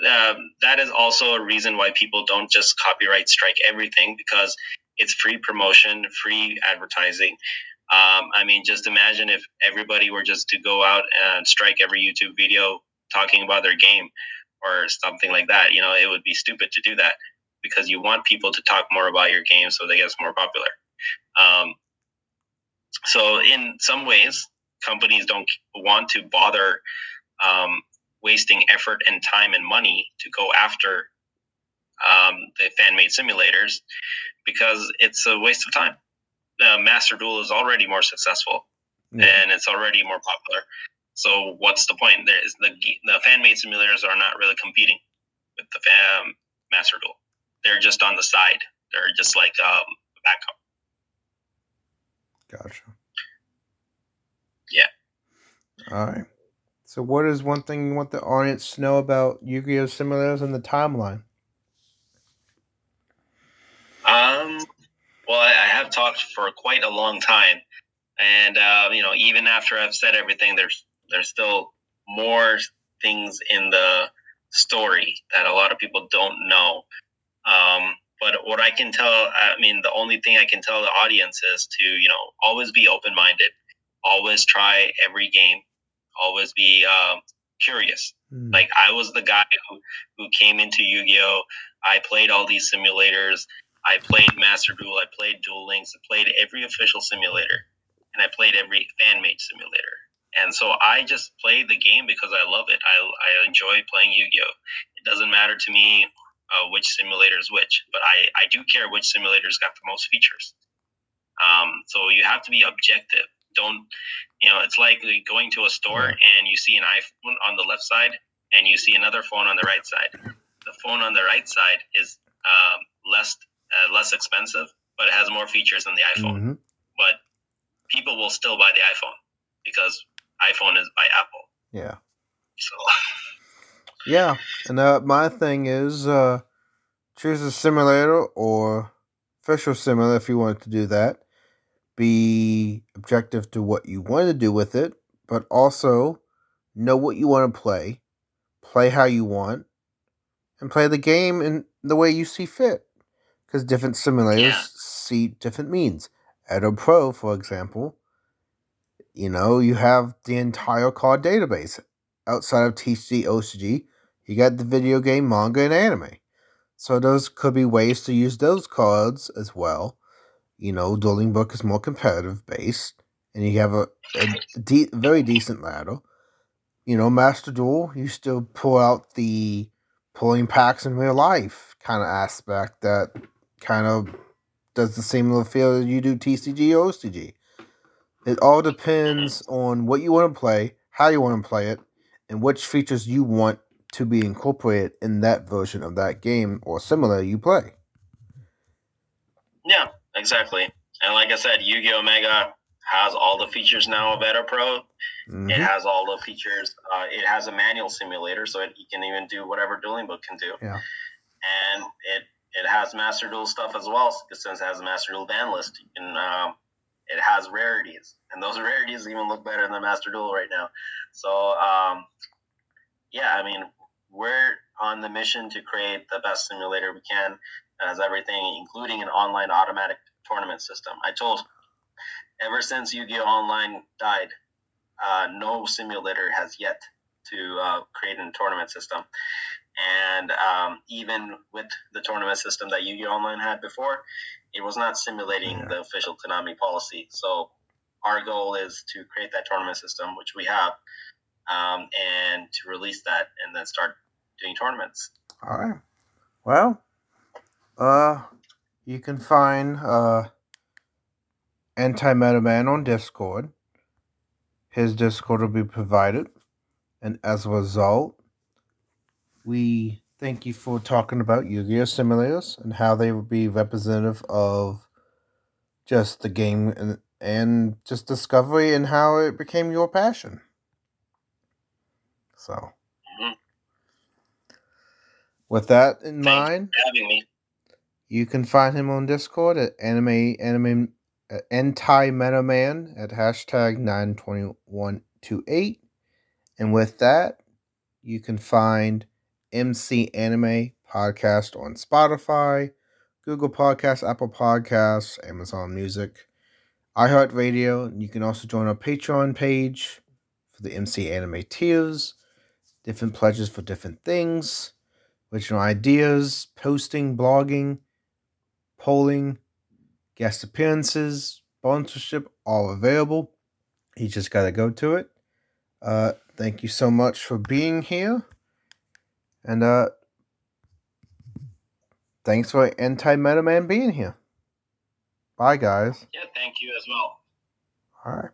um, that is also a reason why people don't just copyright strike everything because it's free promotion, free advertising. Um, I mean, just imagine if everybody were just to go out and strike every YouTube video talking about their game or something like that. You know, it would be stupid to do that because you want people to talk more about your game so they get more popular. Um, so, in some ways, companies don't want to bother um, wasting effort and time and money to go after um, the fan made simulators because it's a waste of time. Uh, Master Duel is already more successful Yeah. and it's already more popular. So what's the point? There is the the fan made simulators are not really competing with the fam, Master Duel. They're just on the side. They're just like um, backup. Gotcha. Yeah. All right. So, what is one thing you want the audience to know about Yu-Gi-Oh simulators and the timeline? Um, well, I, I have talked for quite a long time, and uh, you know, even after I've said everything, there's there's still more things in the story that a lot of people don't know. Um, but what I can tell, I mean, the only thing I can tell the audience is to you know always be open minded, always try every game, always be um, curious. Hmm. Like I was the guy who, who came into Yu-Gi-Oh. I played all these simulators. I played Master Duel. I played Duel Links. I played every official simulator, and I played every fan-made simulator. And so I just played the game because I love it. I, I enjoy playing Yu-Gi-Oh. It doesn't matter to me uh, which simulator is which, but I, I do care which simulator's got the most features. Um, so you have to be objective. Don't you know? It's like going to a store and you see an iPhone on the left side and you see another phone on the right side. The phone on the right side is um, less uh, less expensive, but it has more features than the iPhone. Mhm. But people will still buy the iPhone because iPhone is by Apple. Yeah. So Yeah. And uh, my thing is uh, choose a simulator or official simulator if you wanted to do that. Be objective to what you want to do with it, but also know what you want to play, play how you want, and play the game in the way you see fit. Because different simulators Yeah. see different means. Edo Pro, for example, you know, you have the entire card database outside of TCG, OCG. You got the video game, manga, and anime. So those could be ways to use those cards as well. You know, Dueling Book is more competitive based, and you have a, a de- very decent ladder. You know, Master Duel, you still pull out the pulling packs in real life kind of aspect that kind of does the same little feel as you do TCG or OCG. It all depends on what you want to play, how you want to play it, and which features you want to be incorporated in that version of that game or similar you play. yeah, exactly. And like I said, Yu-Gi-Oh! Omega has all the features now of Edo Pro. Mhm. It has all the features. Uh, it has a manual simulator, so it, you can even do whatever Dueling Book can do. Yeah. And it it has Master Duel stuff as well, since it has a Master Duel ban list. Can um, it has rarities, and those rarities even look better than Master Duel right now. So um, yeah, I mean, we're on the mission to create the best simulator we can as everything, including an online automatic tournament system. I told ever since Yu-Gi-Oh! Online died, uh, no simulator has yet to uh, create a tournament system. And um, even with the tournament system that Yu-Gi-Oh! Online had before, it was not simulating yeah. the official Konami policy. So our goal is to create that tournament system, which we have, um, and to release that and then start doing tournaments. All right. Well, uh, you can find uh, Anti Meta Man on Discord. His Discord will be provided. And as a result, we thank you for talking about Yu Gi Oh! simulators and how they would be representative of just the game and, and just discovery and how it became your passion. So, mm-hmm. with that in mind, you can find him on Discord at anime anime uh, anti meta man at hashtag nine twenty one two eight, and with that, you can find MC Anime podcast on Spotify, Google Podcasts, Apple Podcasts, Amazon Music, iHeartRadio. You can also join our Patreon page for the MC Anime tiers different pledges for different things, original ideas, posting, blogging, polling, guest appearances, sponsorship, all available. You just got to go to it. Uh, thank you so much for being here. And uh, thanks for Anti Meta Man being here. Bye, guys. Yeah, thank you as well. All right.